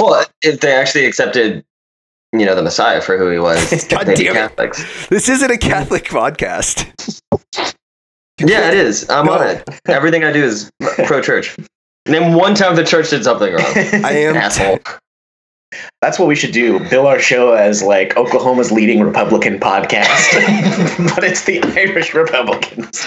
Well, if they actually accepted, you know, the Messiah for who he was, God damn it. This isn't a Catholic podcast. Yeah, it is. I'm No. on it. Everything I do is pro-church. Name one time the church did something wrong. I am Asshole. That's what we should do. Bill our show as like Oklahoma's leading Republican podcast, but it's the Irish Republicans.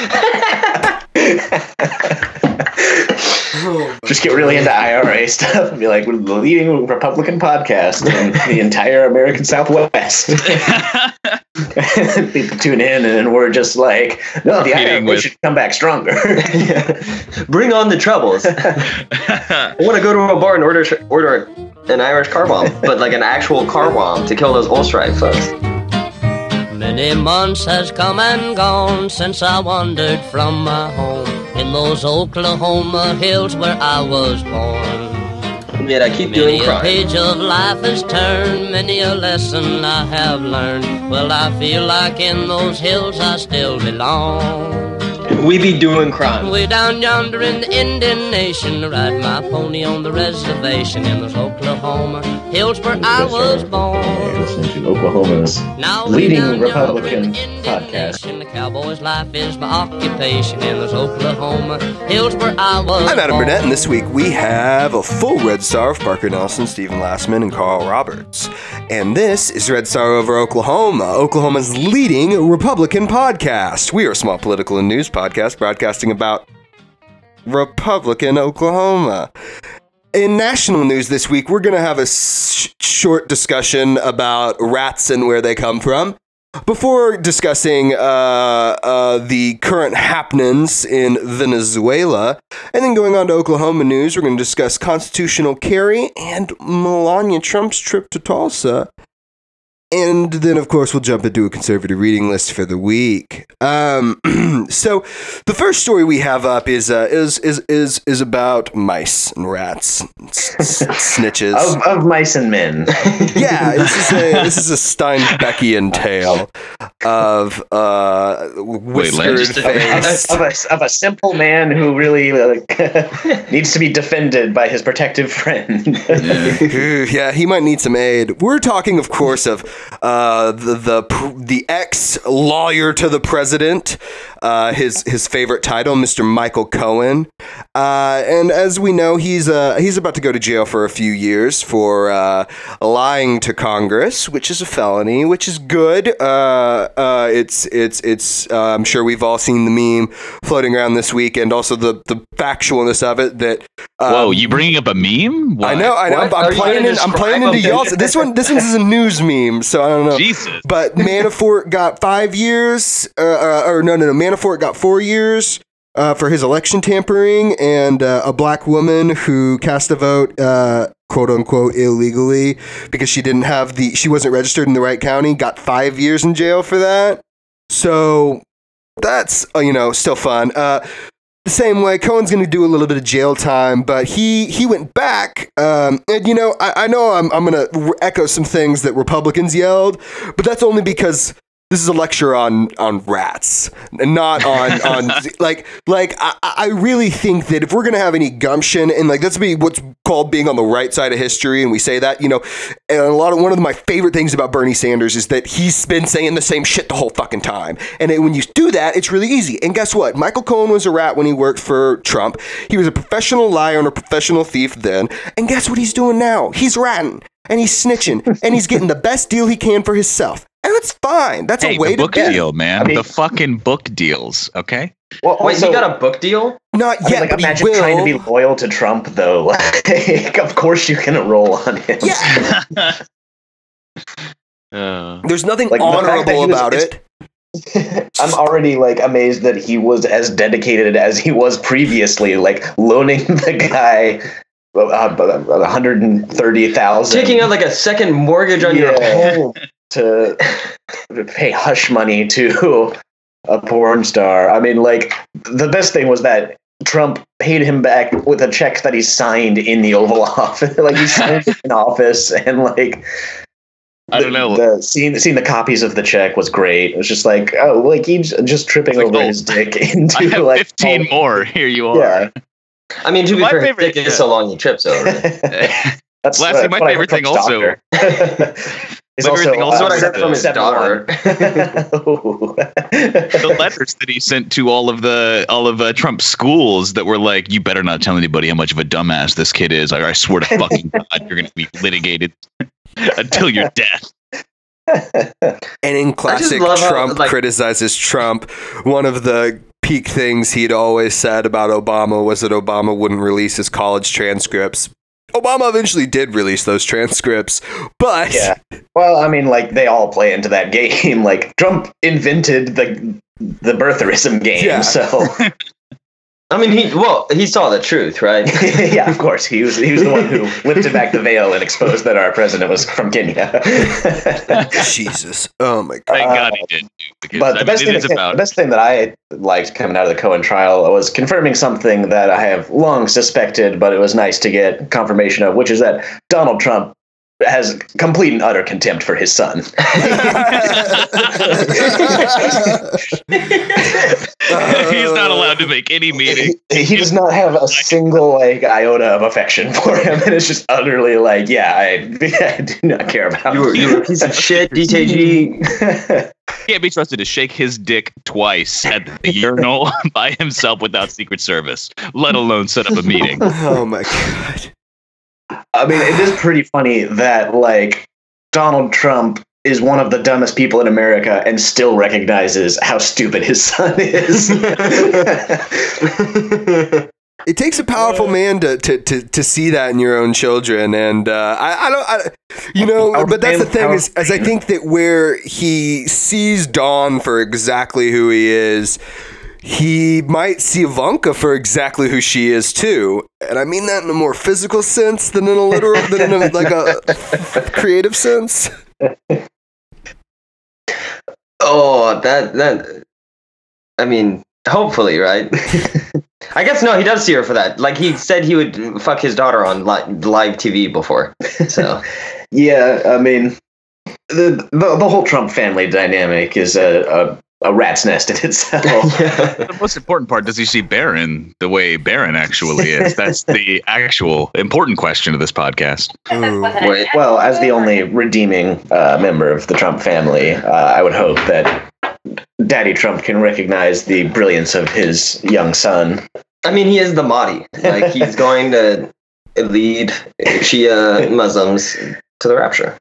Oh, just get really into IRA stuff and be like, we're the leading Republican podcast in the entire American Southwest. People tune in and we're just like, no, the Competing IRA with- should come back stronger. Bring on the troubles. I want to go to a bar and order order an Irish car bomb, but like an actual car bomb to kill those Ulstrike folks. Many months has come and gone since I wandered from my home in those Oklahoma hills where I was born. Yet I keep Many doing a page of life has turned, many a lesson I have learned. Well, I feel like in those hills I still belong. We be doing crime. Way down yonder in the Indian Nation, ride my pony on the reservation in those Oklahoma hills where I was born. listening to Oklahoma's Now Leading Republican in podcast. Nation, the cowboy's life is my occupation in those Oklahoma hills where I was I'm Adam born. Burnett, and this week we have a full Red Star of Parker Nelson, Stephen Lastman, and Carl Roberts. And this is Red Star Over Oklahoma, Oklahoma's leading Republican podcast. We are a small political and news podcast broadcasting about Republican Oklahoma. In national news this week, we're going to have a sh- short discussion about rats and where they come from. Before discussing uh, uh, the current happenings in Venezuela, and then going on to Oklahoma news, we're going to discuss constitutional carry and Melania Trump's trip to Tulsa. And then, of course, we'll jump into a conservative reading list for the week. Um, so, the first story we have up is uh, is is is is about mice and rats, s- s- snitches. of, of mice and men. yeah, this is a this is a Steinbeckian tale of uh, whiskered just a- face. of, a, of a simple man who really like, needs to be defended by his protective friend. Ooh, yeah, he might need some aid. We're talking, of course, of uh, the the the ex lawyer to the president, uh, his his favorite title, Mr. Michael Cohen, uh, and as we know, he's uh, he's about to go to jail for a few years for uh, lying to Congress, which is a felony, which is good. Uh, uh, it's it's it's. Uh, I'm sure we've all seen the meme floating around this week, and also the the factualness of it that. Um, Whoa, you bringing up a meme? I know, I know. What? I'm, I'm playing. gonna In, I'm playing into y'all's. This one, this one's a news meme, so I don't know. Jesus. But Manafort got five years, uh, uh, or no, no, no. Manafort got four years uh, for his election tampering, and uh, a black woman who cast a vote, uh, quote unquote, illegally because she didn't have the, she wasn't registered in the right county, got five years in jail for that. So that's uh, you know still fun. Uh, the same way Cohen's going to do a little bit of jail time, but he he went back. Um, and you know, I, I know I'm I'm going to echo some things that Republicans yelled, but that's only because this is a lecture on on rats and not on on like like I, I really think that if we're gonna have any gumption and like that's be what's called being on the right side of history and we say that you know and a lot of one of my favorite things about Bernie Sanders is that he's been saying the same shit the whole fucking time. And it, when you do that it's really easy. And guess what? Michael Cohen was a rat when he worked for Trump. He was a professional liar and a professional thief then. And guess what he's doing now? He's ratting and he's snitching and he's getting the best deal he can for himself that's fine that's Hey, a way the to book get deal, man. I mean- the fucking book deals, okay? well, Wait, also, he got a book deal? not I mean, yet like, but he imagine will. trying to be loyal to Trump, though. Like, of course, you can roll on him. yeah Uh, there's nothing Like, the fact that honorable he was- about it's- it I'm already like amazed that he was as dedicated as he was previously, like loaning the guy uh, one hundred and thirty thousand, Taking out like a second mortgage on your home. To pay hush money to a porn star. I mean, like the best thing was that Trump paid him back with a check that he signed in the Oval Office. like he signed in office, and like I don't know. The, seeing seeing the copies of the check was great. It was just like, oh, like he's just tripping like, over oh, his dick into I have like 15 all- more. Here you are. Yeah. I mean, to be My fair, favorite- dick is yeah. so long he trips over. That's Lassie, uh, my favorite thing also- Doctor. He's My favorite thing also That's what I is heard from his daughter. the letters that he sent to all of the all of uh, Trump's schools that were like, "You better not tell anybody how much of a dumbass this kid is. I, I swear to fucking God, you're going to be litigated until your death." And in classic love how, Trump like- criticizes Trump, one of the peak things he'd always said about Obama was that Obama wouldn't release his college transcripts. Obama eventually did release those transcripts, but yeah. Well, I mean, like they all play into that game. Like Trump invented the the birtherism game, Yeah. so I mean, he well, he saw the truth, right? yeah, of course, he was he was the one who lifted back the veil and exposed that our president was from Kenya. Jesus. Oh my god. Thank God he did. Because But the mean, best, it thing is about the best thing that I liked coming out of the Cohen trial was confirming something that I have long suspected, but it was nice to get confirmation of, which is that Donald Trump has complete and utter contempt for his son. he's not uh, allowed to make any meeting. He, he does not have a single like iota of affection for him, and it's just utterly like, yeah, I, I do not care about you were you were a piece of shit, DTG. Can't be trusted to shake his dick twice at the urinal by himself without Secret Service, let alone set up a meeting. oh my god. I mean, it is pretty funny that like Donald Trump is one of the dumbest people in America and still recognizes how stupid his son is. It takes a powerful man to, to, to, to see that in your own children, and uh, I, I don't, I, you know. Powerful but that's the thing is, as I think that where he sees Don for exactly who he is, he might see Ivanka for exactly who she is too, and I mean that in a more physical sense than in a literal, than in a, like a creative sense. Oh, that that. I mean, hopefully, right? I guess no, he does see her for that. Like he said, he would fuck his daughter on li- live TV before. So yeah, I mean, the, the the whole Trump family dynamic is a, a, a rat's nest in itself. yeah. The most important part does he see Barron the way Barron actually is? That's the actual important question of this podcast. Ooh. Wait, Well, as the only redeeming uh, member of the Trump family, uh, I would hope that Daddy Trump can recognize the brilliance of his young son. I mean, he is the Mahdi. Like he's going to lead Shia Muslims to the rapture.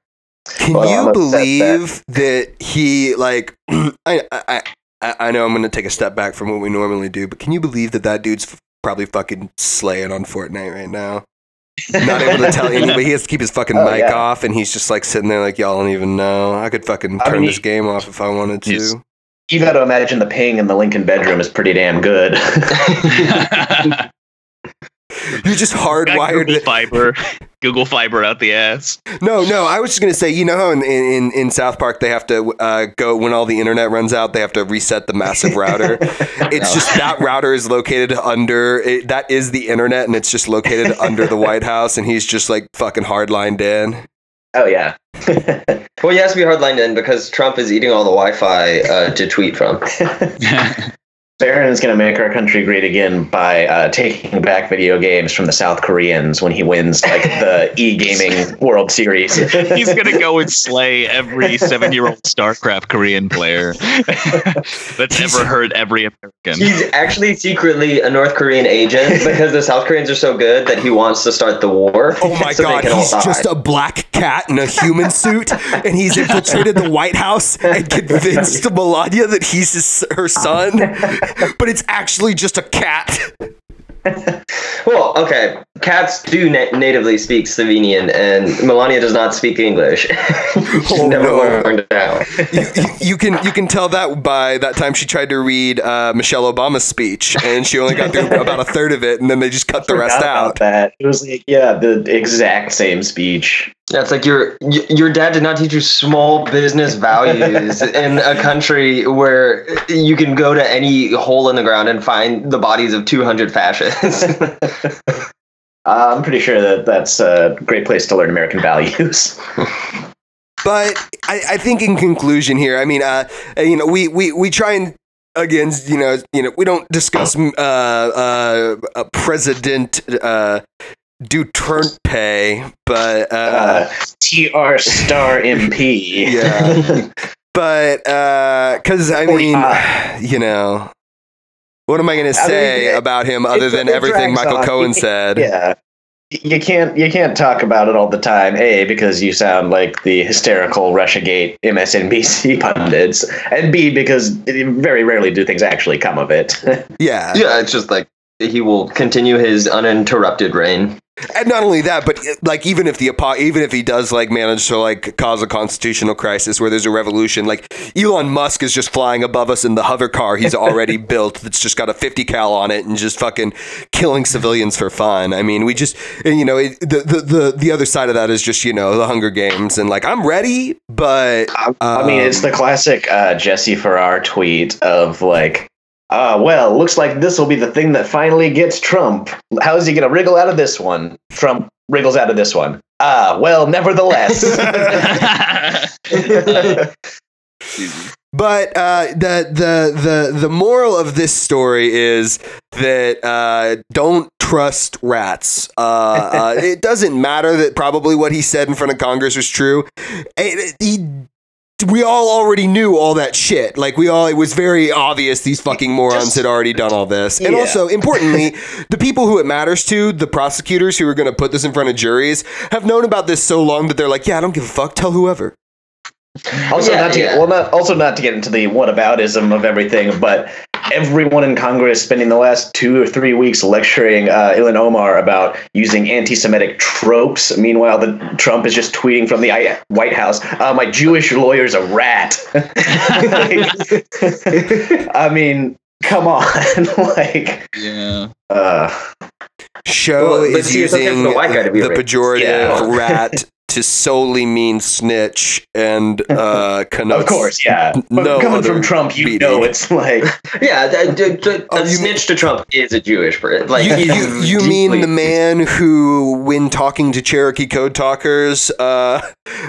Can Well, you believe that he like? I I I I know I'm going to take a step back from what we normally do, but can you believe that that dude's f- probably fucking slaying on Fortnite right now? Not able to tell anybody. He has to keep his fucking Oh, mic yeah. off, and he's just like sitting there like y'all don't even know. I could fucking I turn mean, this game off if I wanted to. he's- You got to imagine the ping in the Lincoln bedroom is pretty damn good. You're just hardwired. Google Fiber, Google Fiber out the ass. No, no. I was just gonna say, you know how in, in, in South Park they have to uh, go when all the internet runs out, they have to reset the massive router. It's just that router is located under it, that is the internet, and it's just located under the White House, and he's just like fucking hardlined in. oh yeah. Well, he has to be hardlined in because Trump is eating all the Wi-Fi uh, to tweet from. Barron is going to make our country great again by uh, taking back video games from the South Koreans when he wins like the e-gaming World Series. He's gonna go and slay every seven-year-old StarCraft Korean player that's ever heard every American. He's actually secretly a North Korean agent because the South Koreans are so good that he wants to start the war. Oh my so god, he's just a black cat in a human suit, and he's infiltrated the White House and convinced Melania that he's his, her son, but it's actually just a cat. Well, okay. Cats do na- natively speak Slovenian, and Melania does not speak English. She's Oh, never no. learned how. you, you- you can you can tell that by that time she tried to read uh, Michelle Obama's speech, and she only got through about a third of it, and then they just cut the rest out. That it was like yeah, the exact same speech. Yeah, it's like your your dad did not teach you small business values in a country where you can go to any hole in the ground and find the bodies of 200 fascists. Uh, I'm pretty sure that that's a great place to learn American values. But I, I think in conclusion here, I mean, uh, you know, we we we try and again, you know, you know, we don't discuss uh, uh, uh, President uh, do turnt pay, but uh, Uh, TR star MP. Yeah. but because I mean, you know, what am I going to I mean, say it- about him other it- than it everything Michael on. Cohen said? Yeah. You can't you can't talk about it all the time. A because you sound like the hysterical RussiaGate MSNBC pundits, and B because very rarely do things actually come of it. Yeah. Yeah, it's just like he will continue his uninterrupted reign. And not only that, but like even if the apo- even if he does like manage to like cause a constitutional crisis where there's a revolution, like Elon Musk is just flying above us in the hover car he's already built that's just got a 50 cal on it and just fucking killing civilians for fun. I mean, we just you know it, the, the the the other side of that is just you know the Hunger Games and like I'm ready, but I mean, it's um, the classic uh, Jesse Farrar tweet of like, uh, well, looks like this will be the thing that finally gets Trump. How is he going to wriggle out of this one? Trump wriggles out of this one. Ah, well, nevertheless. But uh, the the the the moral of this story is that uh, don't trust rats. Uh, uh, it doesn't matter that probably what he said in front of Congress was true. It- he, we all already knew all that shit. Like we all, it was very obvious these fucking morons Just- had already done all this. And Yeah. also, importantly, the people who it matters to, the prosecutors who are going to put this in front of juries, have known about this so long that they're like, yeah, I don't give a fuck. Tell whoever. Also, Yeah, not to yeah. well, not also not to get into the whataboutism of everything, but everyone in Congress spending the last two or three weeks lecturing uh, Ilhan Omar about using anti-Semitic tropes. Meanwhile, the Trump is just tweeting from the White House, uh, "My Jewish lawyer's a rat." Like, I mean, come on, like. yeah. Uh, Show Well, is it's using the white guy to be the pejorative Yeah. rat to solely mean snitch and uh, connotes. of course, yeah. But no coming from Trump, you meaning. know it's like Yeah, that, that, that, Oh, a you snitch to Trump is a Jewish person. Like You, you, you mean the man who, when talking to Cherokee code talkers, uh,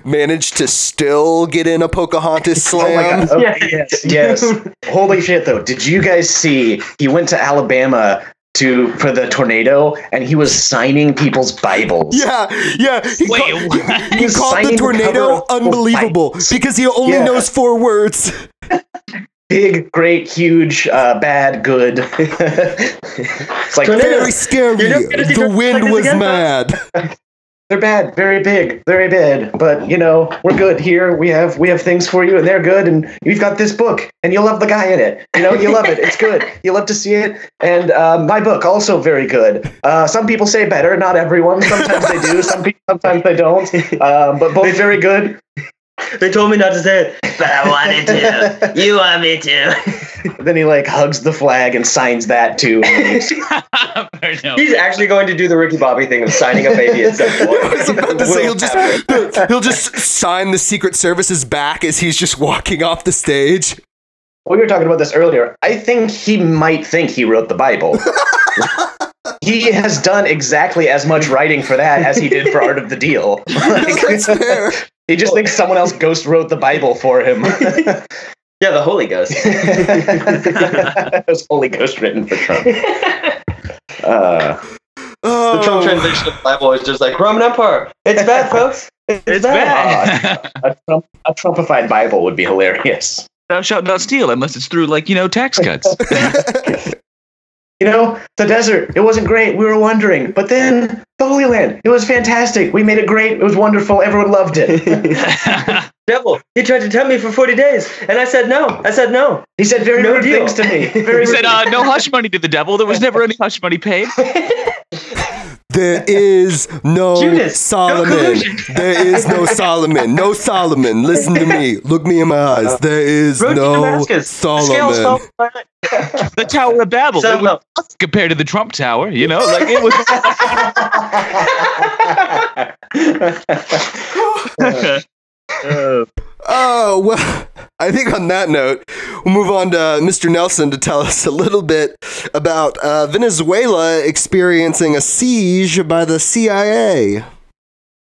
managed to still get in a Pocahontas Oh my slam? god! Okay, yes, yes. Holy shit! Though, did you guys see? He went to Alabama to for the tornado, and he was signing people's Bibles. Yeah, yeah. He, Wait, called, what? he, he called the signing the tornado unbelievable Bibles. because he only Yeah. knows four words. Big, great, huge, uh, bad, good. it's like Tornado. Very scary. You're never gonna see The wind was again, mad. they're bad, very big, very bad. But you know, we're good here. We have we have things for you, and they're good. And we've got this book, and you'll love the guy in it. You know, you love it. It's good. You love to see it. And uh, my book also very good. Uh, some people say better, not everyone. Sometimes they do. Some people, sometimes they don't. Um, but both very good. They told me not to say it, but I wanted to. You want me to? Then he like hugs the flag and signs that too. He's actually going to do the Ricky Bobby thing of signing a baby at some point. I was about to say he'll just he'll just sign the Secret Service's back as he's just walking off the stage. we were talking about this earlier. I think he might think he wrote the Bible. he has done exactly as much writing for that as he did for Art of the Deal. That's fair. He just thinks someone else ghost wrote the Bible for him. Yeah, the Holy Ghost. it was Holy Ghost written for Trump. Uh, Oh, The Trump translation of the Bible is just like Roman Empire. It's bad, folks. It's, It's bad. bad. a, Trump, a Trumpified Bible would be hilarious. Thou shalt not steal unless it's through, like, you know, tax cuts. You know, the desert, it wasn't great. We were wondering. But then the Holy Land, it was fantastic. We made it great. It was wonderful. Everyone loved it. Devil, he tried to tempt me for 40 days, and I said no. I said no. He said very No rude deal. things to me. Very he said, uh, no hush money to the devil. There was never any hush money paid. There is no Judas, Solomon. collusion. there is no Solomon. No Solomon. Listen to me. Look me in my eyes. There is Road no Damascus. Scales fell Solomon. from my neck. The Tower of Babel. So, it was nothing compared to the Trump Tower, you know? Like, it was. Uh, uh, Oh, well, I think on that note, we'll move on to Mr. Nelson to tell us a little bit about uh, Venezuela experiencing a siege by the CIA.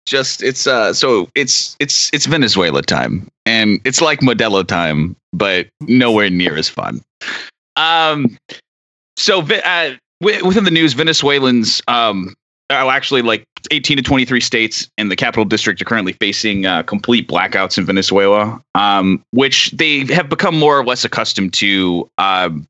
just it's uh so it's it's it's Venezuela time and it's like Modelo time but nowhere near as fun. Um so uh, within the news Venezuelans um oh, actually, like 18 to 23 states and the capital district are currently facing uh, complete blackouts in Venezuela, um, which they have become more or less accustomed to. Um,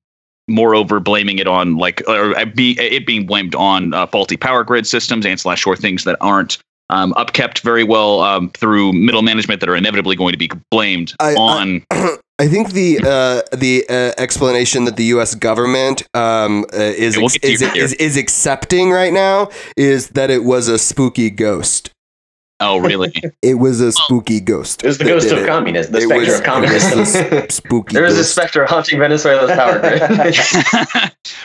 moreover, blaming it on like or uh, be, it being blamed on uh, faulty power grid systems and slash or things that aren't um, upkept very well um, through middle management that are inevitably going to be blamed I- on. I think the uh, the uh, explanation that the U.S. government um, uh, is, Yeah, we'll ex- get is, you here. is is accepting right now is that it was a spooky ghost. oh, really? It was a spooky ghost. It was the ghost of it. communism, the It specter was- of communism. it was a spooky. There was a specter haunting Venezuela's power grid.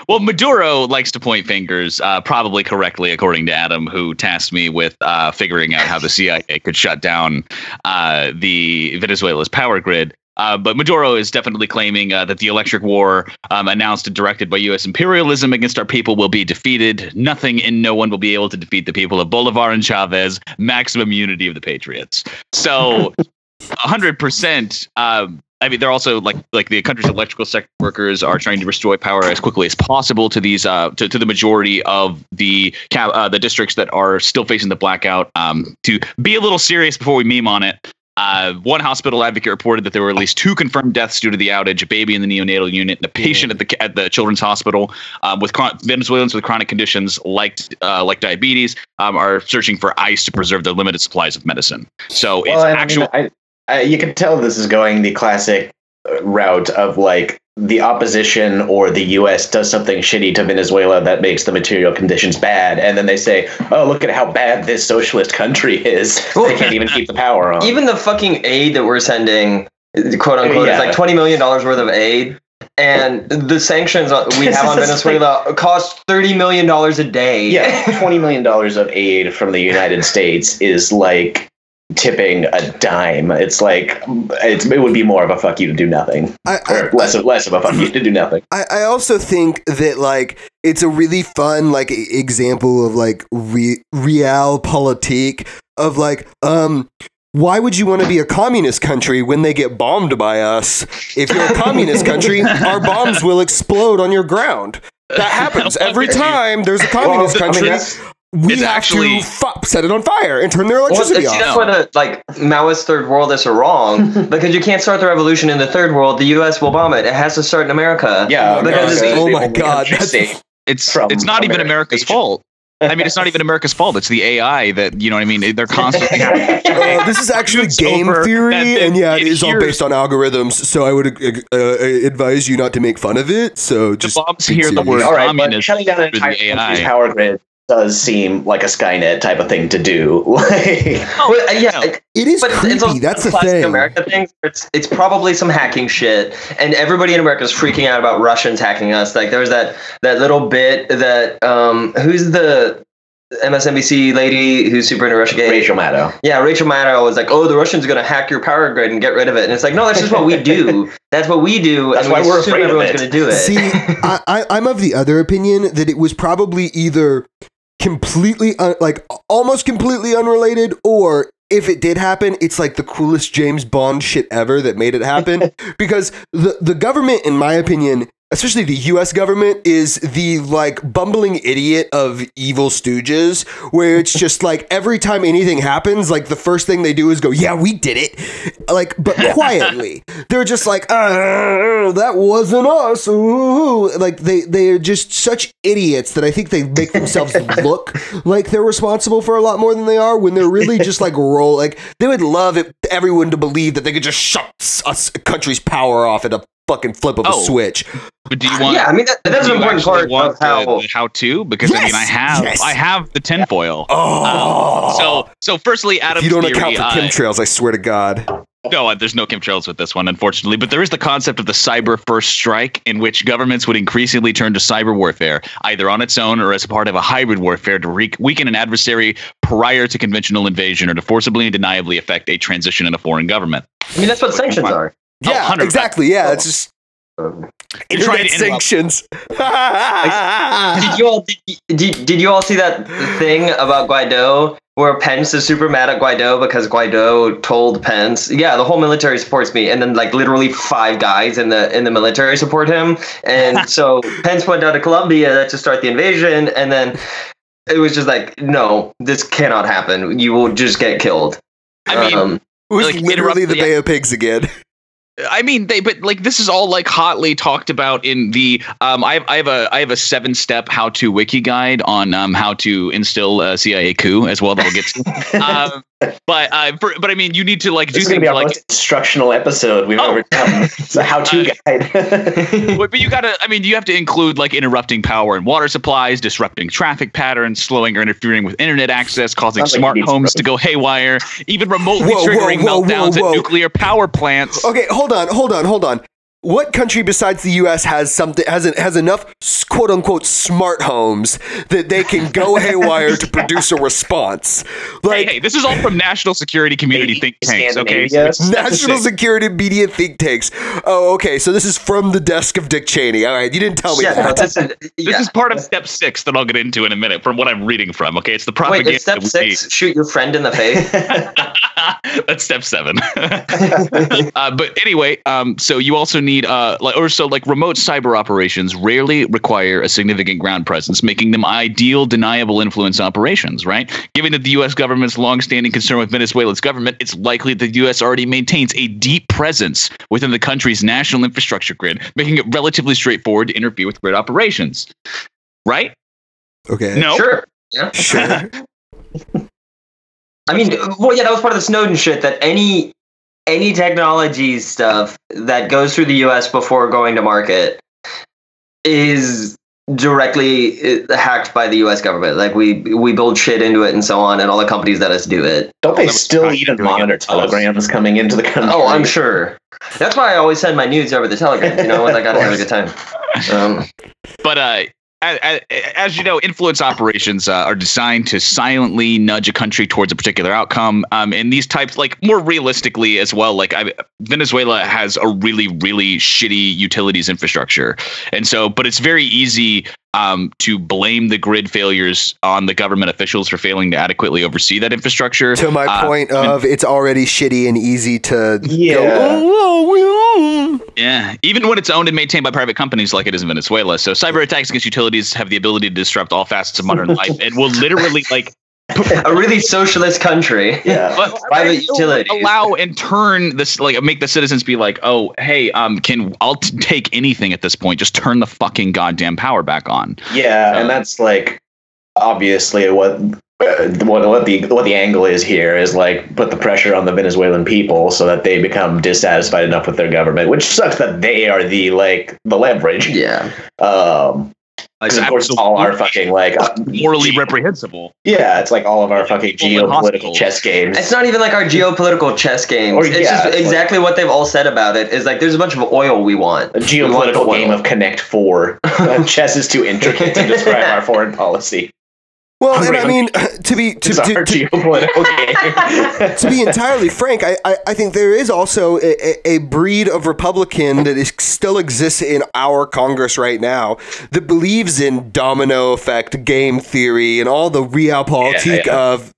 well, Maduro likes to point fingers, uh, probably correctly, according to Adam, who tasked me with uh, figuring out how the CIA could shut down uh, the Venezuela's power grid. Uh, but Maduro is definitely claiming uh, that the electric war um, announced and directed by U.S. imperialism against our people will be defeated. Nothing and no one will be able to defeat the people of Bolivar and Chavez. Maximum unity of the patriots. So, hundred percent. Um, I mean, they're also like like the country's electrical sector workers are trying to restore power as quickly as possible to these uh, to, to the majority of the uh, the districts that are still facing the blackout. Um, to be a little serious before we meme on it. Uh, one hospital advocate reported that there were at least two confirmed deaths due to the outage: a baby in the neonatal unit and a patient at the at the children's hospital um, with chron- Venezuelans with chronic conditions like uh, like diabetes um, are searching for ice to preserve their limited supplies of medicine. So it's Well, actual. I mean, I, I, you can tell this is going the classic uh, route of like the opposition or the U.S. does something shitty to Venezuela that makes the material conditions bad, and then they say, "Oh, look at how bad this socialist country is. they can't even keep the power on." Even the fucking aid that we're sending, quote unquote, Yeah. is like twenty million dollars worth of aid, and the sanctions on- we have on Venezuela cost thirty million dollars a day. yeah, twenty million dollars of aid from the United States is like tipping a dime. It's like it's, it would be more of a fuck you to do nothing, I, I, or less of less of a fuck you to do nothing. I, I also think that like it's a really fun like example of like re- realpolitik of like um why would you want to be a communist country when they get bombed by us? If you're a communist country, our bombs will explode on your ground. That happens every time there's a communist Well, I mean, country. that's- We it's have actually- to fu- set it on fire and turn their Well, see, electricity that's off. why the like Maoist third worldists are wrong because you can't start the revolution in the third world. The U.S. will bomb it. It has to start in America. Yeah, because America is Oh my God, that's- it's it's not even America's fault. I mean, it's not even America's fault. It's the AI that you know what I mean. They're constantly. Uh, this is actually It's game theory, That- that- and yeah, it it is all based on algorithms. So I would uh, uh, advise you not to make fun of it. So the just bombs be hear the word All right, but shutting down an through the entire country's AI. power grid does seem like a Skynet type of thing to do. Like, Well, uh, yeah, like, It is but creepy. it's also That's the thing. America thing. It's it's probably some hacking shit, and everybody in America is freaking out about Russians hacking us. Like there was that that little bit that um who's the MSNBC lady who's super into Russia Gate? Rachel Maddow. Yeah, Rachel Maddow was like, "Oh, the Russians are gonna hack your power grid and get rid of it," and it's like, no, that's just what we do. That's what we do. That's and why we we're assume afraid of everyone's it. gonna do it. See, I, I, I'm of the other opinion that it was probably either completely, un, like almost completely unrelated, or if it did happen, it's like the coolest James Bond shit ever that made it happen. because the the government, in my opinion, especially the U.S. government, is the like bumbling idiot of evil stooges, where it's just like every time anything happens, like the first thing they do is go, "Yeah, we did it," like but quietly. They're just like, uh, "That wasn't us." Ooh. Like they they are just such idiots that I think they make themselves look like they're responsible for a lot more than they are when they're really just like roll. Like they would love it, everyone to believe that they could just shut us country's power off at a fucking flip of a Oh. switch. But do you want? yeah, I mean that, that's an important part want of how. the, the how-to because I mean I have yes. I have the tinfoil. Oh, So so firstly, Adam, you don't theory. account for uh, chemtrails, I swear to God. No, there's no chemtrails with this one, unfortunately. But there is the concept of the cyber first strike, in which governments would increasingly turn to cyber warfare, either on its own or as part of a hybrid warfare to re- weaken an adversary prior to conventional invasion or to forcibly and deniably affect a transition in a foreign government. I mean that's what sanctions are. Oh, Yeah, 100%. exactly. Yeah, it's just Um, You're trying internet to interrupt. sanctions. did you all did, did, did you all see that thing about Guaido where Pence is super mad at Guaido because Guaido told Pence, yeah, the whole military supports me, and then like literally five guys in the in the military support him, and so Pence went down to Colombia to start the invasion, and then it was just like, no, this cannot happen. You will just get killed. I mean, Um, It was Like, literally the the- Bay of Pigs again. I mean, they but like this is all like hotly talked about in the um. I have I have a I have a seven step how to wiki guide on um how to instill a CIA coup as well that we'll get to. um, but uh, for, but I mean, you need to like do This is things be our like most instructional episode we've Oh. ever done. It's a how-to guide. But but you gotta, I mean, you have to include like interrupting power and water supplies, disrupting traffic patterns, slowing or interfering with internet access, causing Sounds smart it needs homes to to go haywire, even remotely Whoa, whoa, triggering whoa, whoa, meltdowns whoa. at nuclear power plants. Okay, hold on, hold on, hold on. What country besides the U.S. has something has has enough quote unquote smart homes that they can go haywire to produce a response? Like hey, this is all from national security community Maybe think tanks. Okay, So it's national security media think tanks. Oh, okay. So this is from the desk of Dick Cheney. All right, you didn't tell me yeah, no, that. this is, This yeah. is part of step six that I'll get into in a minute from what I'm reading from. Okay, it's the propaganda. it's step we six. Shoot your friend in the face. That's step seven. uh, but anyway, um, so you also need uh, like or so like remote cyber operations rarely require a significant ground presence, making them ideal deniable influence operations. Right? Given that the U.S. government's longstanding concern with Venezuela's government, it's likely that the U.S. already maintains a deep presence within the country's national infrastructure grid, making it relatively straightforward to interfere with grid operations. Right? Okay. No. Sure. Yeah. Sure. I mean, well, yeah, that was part of the Snowden shit. That any any technology stuff that goes through the U.S. before going to market is directly uh, hacked by the U.S. government. Like we we build shit into it and so on, and all the companies that us do it. Don't they still even monitor themselves. telegrams coming into the country? Oh, I'm sure. That's why I always send my nudes over the Telegram. You know, when I gotta have a good time. Um, but uh as, as you know, influence operations uh, are designed to silently nudge a country towards a particular outcome. Um, and these types, like more realistically as well, like I, Venezuela has a really, really shitty utilities infrastructure, and so, but it's very easy um, to blame the grid failures on the government officials for failing to adequately oversee that infrastructure. to my Uh, point of it's already shitty and easy to Yeah. go. Oh, oh, oh, Yeah, even when it's owned and maintained by private companies like it is in Venezuela. So cyber attacks against utilities have the ability to disrupt all facets of modern life and will literally like a really socialist country. Yeah. but- Private utilities. allow and turn this like make the citizens be like, "Oh, hey, um can I'll t- take anything at this point. Just turn the fucking goddamn power back on." Yeah, and that's like obviously what uh, what what the what the angle is here is like put the pressure on the Venezuelan people so that they become dissatisfied enough with their government, which sucks that they are the like the leverage. Yeah. Um, Like, 'cause of course, all our fucking like uh, morally reprehensible. Yeah, it's like all of our fucking People in geopolitical hospitals. chess games. It's not even like our geopolitical chess games. Or, it's yeah, just it's like- exactly what they've all said about it. Is like there's a bunch of oil we want. a We want geopolitical game of Connect Four. Chess is too intricate to describe our foreign policy. Well, and I mean, to be to, to, to, to be entirely frank, I, I, I think there is also a, a, breed of Republican that is, still exists in our Congress right now that believes in domino effect, game theory, and all the realpolitik yeah. of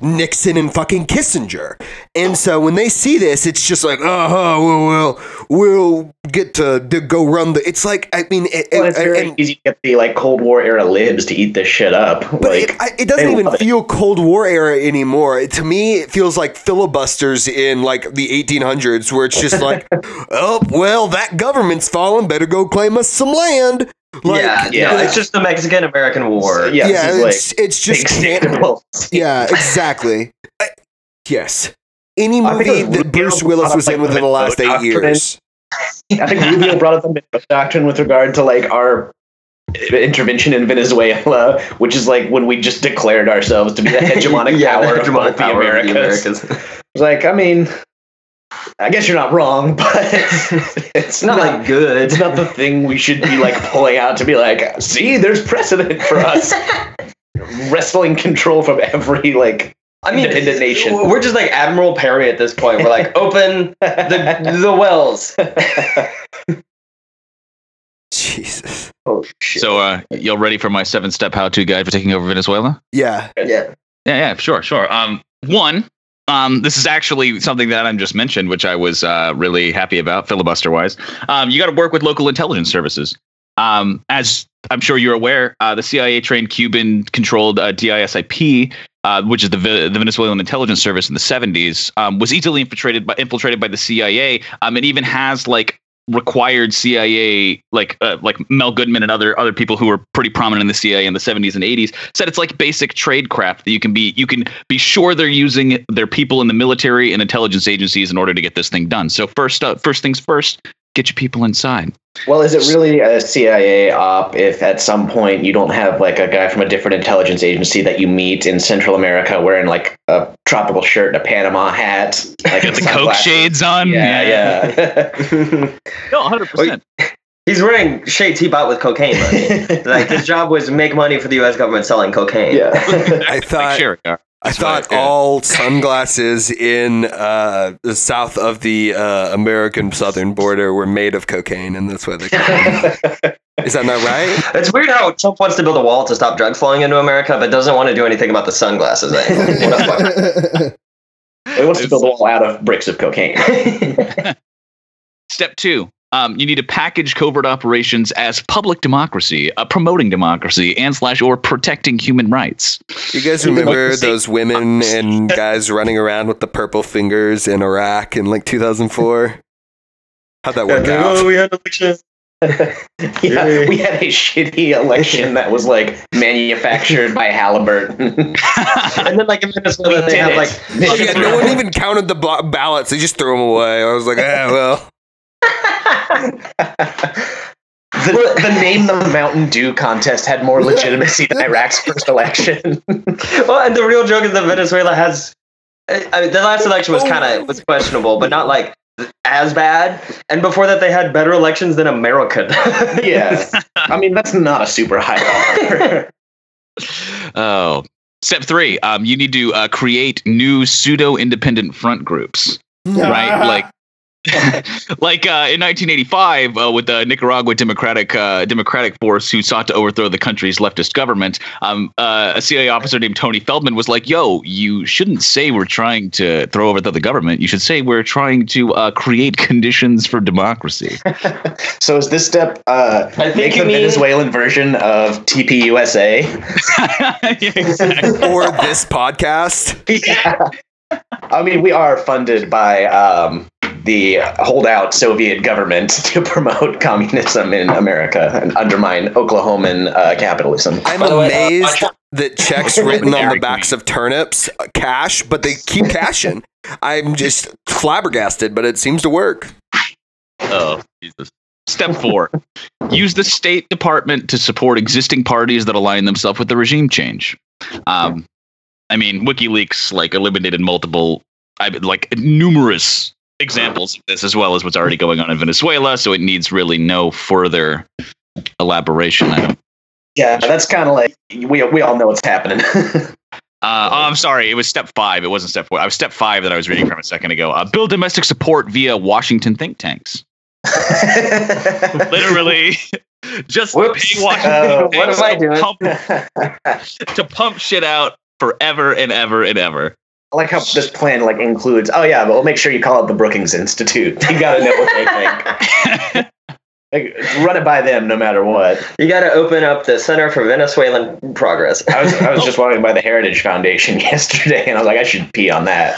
Nixon and fucking Kissinger. And so when they see this, it's just like, uh huh, we'll, we'll, we'll get to, to go run the. It's like, I mean, it, well, it's and- very and- easy to get the like Cold War era libs to eat this shit up. But like, it, I, it doesn't even love it. feel Cold War era anymore. To me, it feels like filibusters in like the 1800s, where it's just like, oh well, that government's fallen. Better go claim us some land. Like, yeah, yeah. no, it's just the Mexican American War. yeah, yeah, it's it's just yeah, exactly. I- yes, any movie that Bruce Willis was in like, within the the last eight years. I think Rubio brought up the Doctrine with regard to like our intervention in Venezuela, which is like when we just declared ourselves to be the hegemonic yeah, power, the of hegemonic the power of Americas. the Americas. It's like, I mean, I guess you're not wrong, but it's It's not like good. it's not the thing we should be like pulling out to be like, see, there's precedent for us wrestling control from every like I mean, independent nation. We're just like Admiral Perry at this point. We're like, open the the wells. Jesus. oh shit. So, uh, y'all ready for my seven-step how-to guide for taking over Venezuela? Yeah. Yeah. Yeah, yeah, sure, sure. Um, one, um, this is actually something that I'm just mentioned, which I was uh, really happy about, filibuster wise. Um, you got to work with local intelligence services. Um, as I'm sure you're aware, uh, the CIA trained Cuban controlled uh, DISIP, uh, which is the, Ve- the Venezuelan intelligence service in the 70s, um, was easily infiltrated by infiltrated by the CIA, um, and even has like required CIA, like uh, like Mel Goodman and other other people who were pretty prominent in the CIA in the 70s and 80s, said it's like basic trade craft that you can be you can be sure they're using their people in the military and intelligence agencies in order to get this thing done. So first up, first things first, get your people inside. Well, is it really a CIA op if at some point you don't have like a guy from a different intelligence agency that you meet in Central America wearing like a tropical shirt and a Panama hat, like Got the coke shades on. Yeah, yeah. No, 100. percent He's wearing shades he bought with cocaine money. like his job was make money for the U.S. government selling cocaine. yeah. I thought Like Sherry Gar. I thought right, yeah. all sunglasses in uh, the south of the uh, American southern border were made of cocaine, and that's why they. Call them. Is that not right? It's weird how Trump wants to build a wall to stop drugs flowing into America, but doesn't want to do anything about the sunglasses. What a He wants to build a wall out of bricks of cocaine. Step two. Um, you need to package covert operations as public democracy, uh, promoting democracy, and slash or protecting human rights. You guys remember those women and guys running around with the purple fingers in Iraq in like 2004? How'd that work out? Oh, we had elections. yeah, we had a shitty election that was like manufactured by Halliburton. And then, like in Venezuela, they did have like They Yeah, no one even counted the ba- ballots. They just threw them away. I was like, eh, well. The, the name the Mountain Dew contest had more legitimacy than Iraq's first election. well, and the real joke is that Venezuela has. I I mean, the last election was kind of was questionable, but not like as bad. And before that, they had better elections than America. does. yeah, I mean that's not a super high bar. Oh. Step three. Um, you need to uh, create new pseudo independent front groups. right? Like, like uh, in 1985, uh, with the Nicaragua Democratic uh, Democratic Force, who sought to overthrow the country's leftist government, um, uh, a CIA officer named Tony Feldman was like, "Yo, you shouldn't say we're trying to throw over the government. You should say we're trying to uh, create conditions for democracy." so is this step uh, I think make the mean- Venezuelan version of TPUSA? yeah, exactly. Or this podcast. yeah. I mean, we are funded by um, the holdout Soviet government to promote communism in America and undermine Oklahoman uh, capitalism. I'm By the uh, amazed that checks written on the backs of turnips uh, cash, but they keep cashing. I'm just flabbergasted, but it seems to work. Oh, Jesus. Step four use the State Department to support existing parties that align themselves with the regime change. Um, I mean, WikiLeaks like eliminated multiple, I like numerous examples of this, as well as what's already going on in Venezuela. So it needs really no further elaboration. I don't. Yeah, that's kind of like we we all know what's happening. Uh, oh, I'm sorry. It was step five. It wasn't step four. I was step five that I was reading from a second ago. Uh, build domestic support via Washington think tanks. Literally, just Whoops. pay Washington Uh, what am I doing? pump to pump shit out forever and ever and ever. I like how this plan like includes. Oh yeah, but we'll make sure you call it the Brookings Institute. You got to know what they think. Like, run it by them no matter what. you got to open up the Center for Venezuelan Progress. I was I was just walking by the Heritage Foundation yesterday, and I was like, I should pee on that.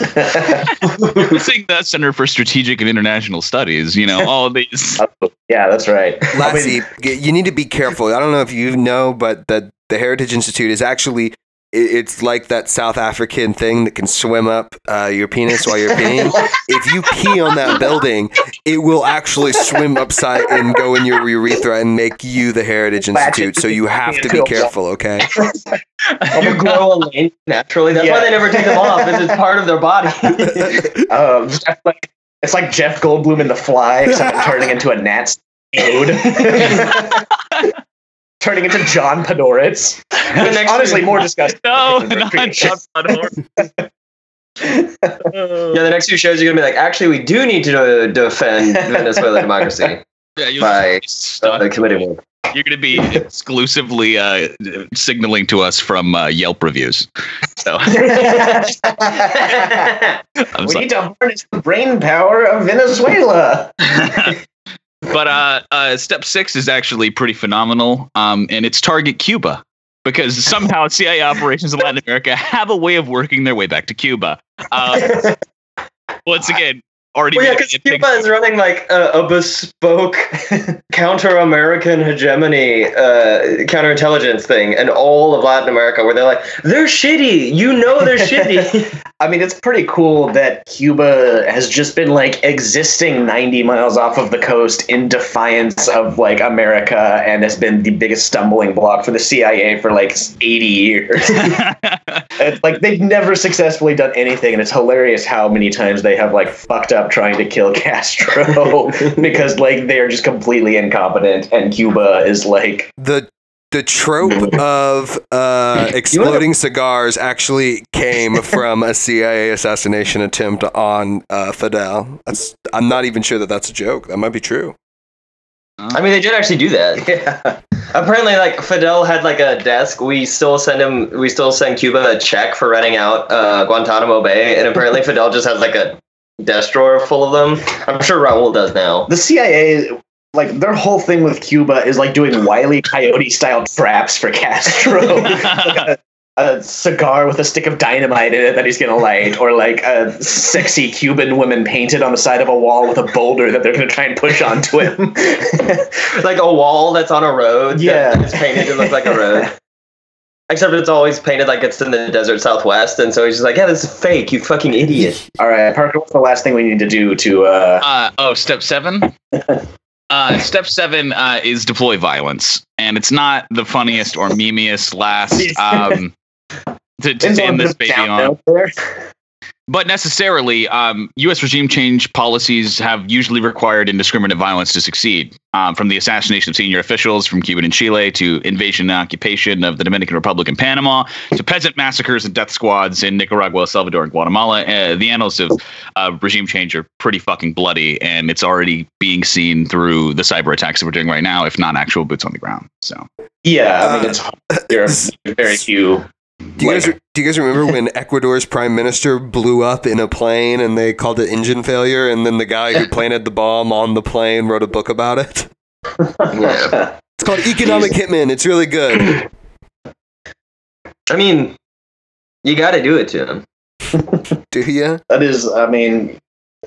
Seeing that Center for Strategic and International Studies, you know, all these. Oh, yeah, that's right. I mean, Lassie, you need to be careful. I don't know if you know, but the the Heritage Institute is actually i- it's like that South African thing that can swim up uh, your penis while you're peeing. if you pee on that building, it will actually swim upside and go in your urethra and make you the Heritage Institute. So you have to be careful, okay? you grow a lane naturally. That's why they never take them off. It's just part of their body. um, it's like it's like Jeff Goldblum in The Fly, except turning into a gnat's toad. Turning into John Podhoretz. Which, next honestly, year- more disgusting. No, not. John Podhoretz. Yeah, the next few shows you're gonna be like, actually, we do need to defend Venezuela democracy Yeah, you'll by stuck. uh, committee work. You're going to be exclusively uh, signaling to us from uh, Yelp reviews. So we sorry. need to harness the brain power of Venezuela. But uh, uh, step six is actually pretty phenomenal, um, and it's target Cuba because somehow CIA operations in Latin America have a way of working their way back to Cuba. Um, once again, already. Well, yeah, because Cuba is running like a, a bespoke counter-American hegemony uh, counterintelligence thing, and all of Latin America, where they're like, they're shitty. You know they're shitty. I mean, it's pretty cool that Cuba has just been like existing 90 miles off of the coast in defiance of like America and has been the biggest stumbling block for the CIA for like 80 years. It's like they've never successfully done anything, and it's hilarious how many times they have like fucked up trying to kill Castro because like they are just completely incompetent, and Cuba is like the the trope of uh, exploding cigars actually came from a CIA assassination attempt on uh, Fidel. That's I'm not even sure that that's a joke. That might be true. I mean, they did actually do that. yeah. Apparently, like Fidel had like a desk. We still send him. We still send Cuba a check for renting out uh, Guantanamo Bay, and apparently Fidel just has like a desk drawer full of them. I'm sure Raul does now. the CIA. Like their whole thing with Cuba is like doing wily coyote style traps for Castro. like a, a cigar with a stick of dynamite in it that he's gonna light, or like a sexy Cuban woman painted on the side of a wall with a boulder that they're gonna try and push onto him. like a wall that's on a road. Yeah. that is painted to look like a road. Except it's always painted like it's in the desert southwest, and so he's just like, "Yeah, this is fake, you fucking idiot." All right, Parker. What's the last thing we need to do to? uh Uh, oh, step seven. Uh, step seven uh, is deploy violence, and it's not the funniest or memeiest last um, to, to, to end this baby Down on. Note there. But necessarily, um, U.S. regime change policies have usually required indiscriminate violence to succeed. Um, from the assassination of senior officials from Cuba and Chile to invasion and occupation of the Dominican Republic and Panama to peasant massacres and death squads in Nicaragua, El Salvador, and Guatemala, uh, the annals of uh, regime change are pretty fucking bloody, and it's already being seen through the cyber attacks that we're doing right now, if not actual boots on the ground. So, Yeah, I mean Uh, it's there are very few. Do you guys like- do you guys remember when Ecuador's prime minister blew up in a plane and they called it engine failure and then the guy who planted the bomb on the plane wrote a book about it? Yeah. It's called Economic Hitman. It's really good. I mean, you got to do it to him. Do you? That is, I mean,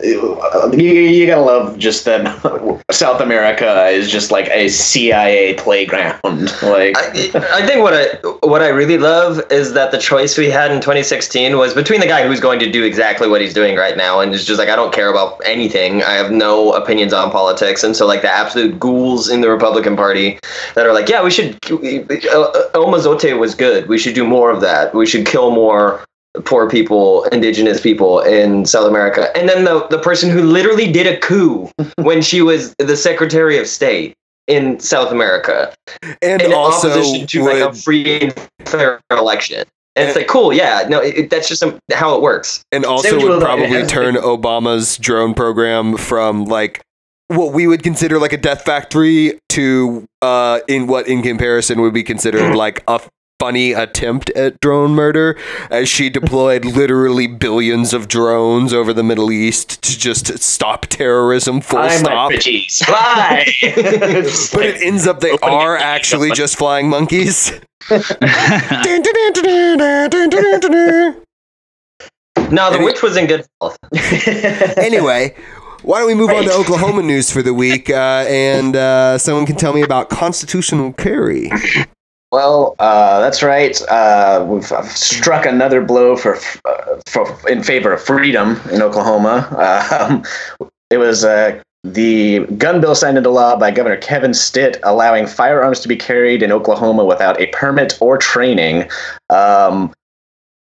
you, you gotta love just that South America is just like a CIA playground. Like, I, I think what I what I really love is that the choice we had in 2016 was between the guy who's going to do exactly what he's doing right now and is just like I don't care about anything. I have no opinions on politics, and so like the absolute ghouls in the Republican Party that are like, yeah, we should. Uh, El Mozote was good. We should do more of that. We should kill more poor people, indigenous people in South America. And then the the person who literally did a coup when she was the Secretary of State in South America And in also opposition to would, like a free and fair election. And it's like, cool, yeah, no, it, that's just some, how it works. and also Same would probably turn Obama's drone program from like what we would consider like a death factory to uh in what in comparison would be considered like a funny attempt at drone murder as she deployed literally billions of drones over the Middle East to just stop terrorism full I'm stop. my bitches. Fly. But it ends up they are actually just flying monkeys. No, the witch was in good health. anyway, why don't we move on to Oklahoma news for the week? Uh, and uh, someone can tell me about constitutional carry. Well, uh, that's right. Uh, we've struck another blow for, uh, for in favor of freedom in Oklahoma. Um, it was uh, the gun bill signed into law by Governor Kevin Stitt, allowing firearms to be carried in Oklahoma without a permit or training. Um,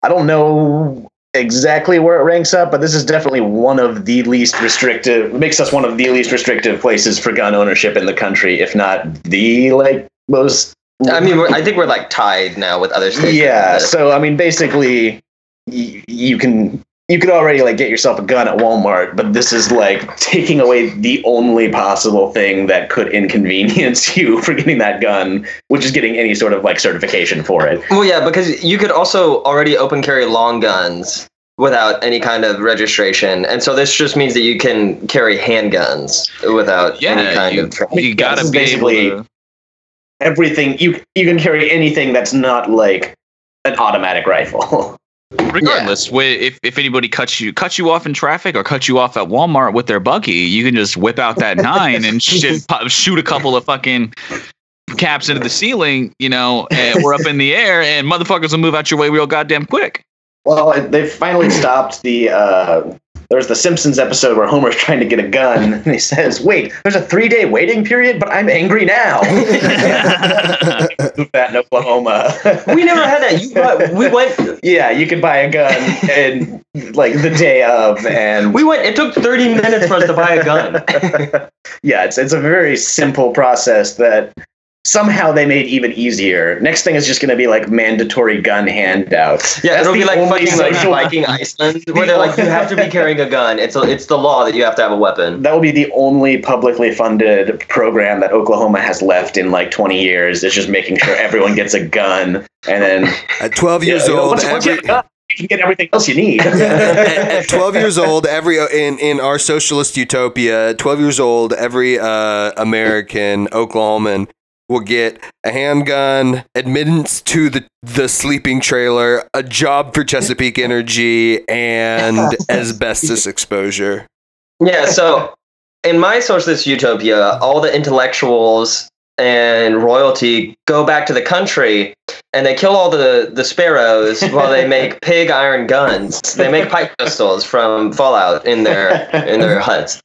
I don't know exactly where it ranks up, but this is definitely one of the least restrictive. Makes us one of the least restrictive places for gun ownership in the country, if not the like most I mean, we're, I think we're like tied now with other states. yeah so i mean basically y- you can you could already like get yourself a gun at walmart but this is like taking away the only possible thing that could inconvenience you for getting that gun which is getting any sort of like certification for it Well, yeah, because you could also already open carry long guns without any kind of registration, and so this just means that you can carry handguns without Yeah, any kind you, of. Tra- you gotta is be able basically- to. Everything you you can carry anything that's not like an automatic rifle. Regardless, wi- if if anybody cuts you cuts you off in traffic or cuts you off at Walmart with their buggy, you can just whip out that nine and shit, pop, shoot a couple of fucking caps into the ceiling, you know, and we're up in the air, and motherfuckers will move out your way real goddamn quick. Well, they've finally stopped the. Uh, there's the Simpsons episode where Homer's trying to get a gun, and he says, "Wait, there's a three day waiting period, but I'm angry now." that in Oklahoma. we never had that. You, got- we went. yeah, you could buy a gun and like the day of, and We went. It took thirty minutes for us to buy a gun. yeah, it's it's a very simple process that somehow they made it even easier. Next thing is just going to be like mandatory gun handouts. Yeah, That's it'll be like only fucking like social- Viking Iceland, where they're like, you have to be carrying a gun. It's a, it's the law that you have to have a weapon. That will be the only publicly funded program that Oklahoma has left in like 20 years. It's just making sure everyone gets a gun, and then At 12 years you know, old, once, once you every, have a gun, you can get everything else you need. at, at 12 years old, every in in our socialist utopia, 12 years old, every uh, American Oklahoman will get a handgun, admittance to the the sleeping trailer, a job for Chesapeake Energy, and asbestos exposure. Yeah, so in my socialist utopia, all the intellectuals and royalty go back to the country and they kill all the, the sparrows while they make pig iron guns. They make pipe pistols from Fallout in their in their huts.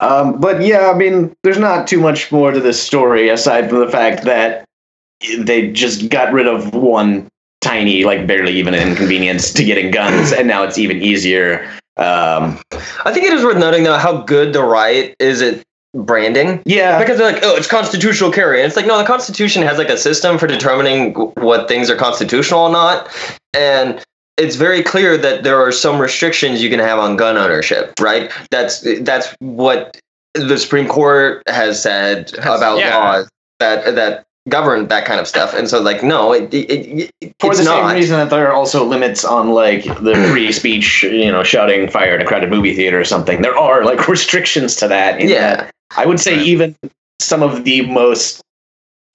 Um, but yeah, I mean, there's not too much more to this story aside from the fact that they just got rid of one tiny, like barely even an inconvenience to getting guns, and now it's even easier. Um, I think it is worth noting though how good the right is at branding. yeah, Because they're like, oh, it's constitutional carry. And it's like, no, the Constitution has like a system for determining what things are constitutional or not. And it's very clear that there are some restrictions you can have on gun ownership, right? That's that's what the Supreme Court has said about yeah. laws that that govern that kind of stuff. And so, like, no, it, it, it, for it's the not. same reason that there are also limits on like the free speech, you know, shouting fire in a crowded movie theater or something. There are like restrictions to that. in Yeah. that I would say Right. even some of the most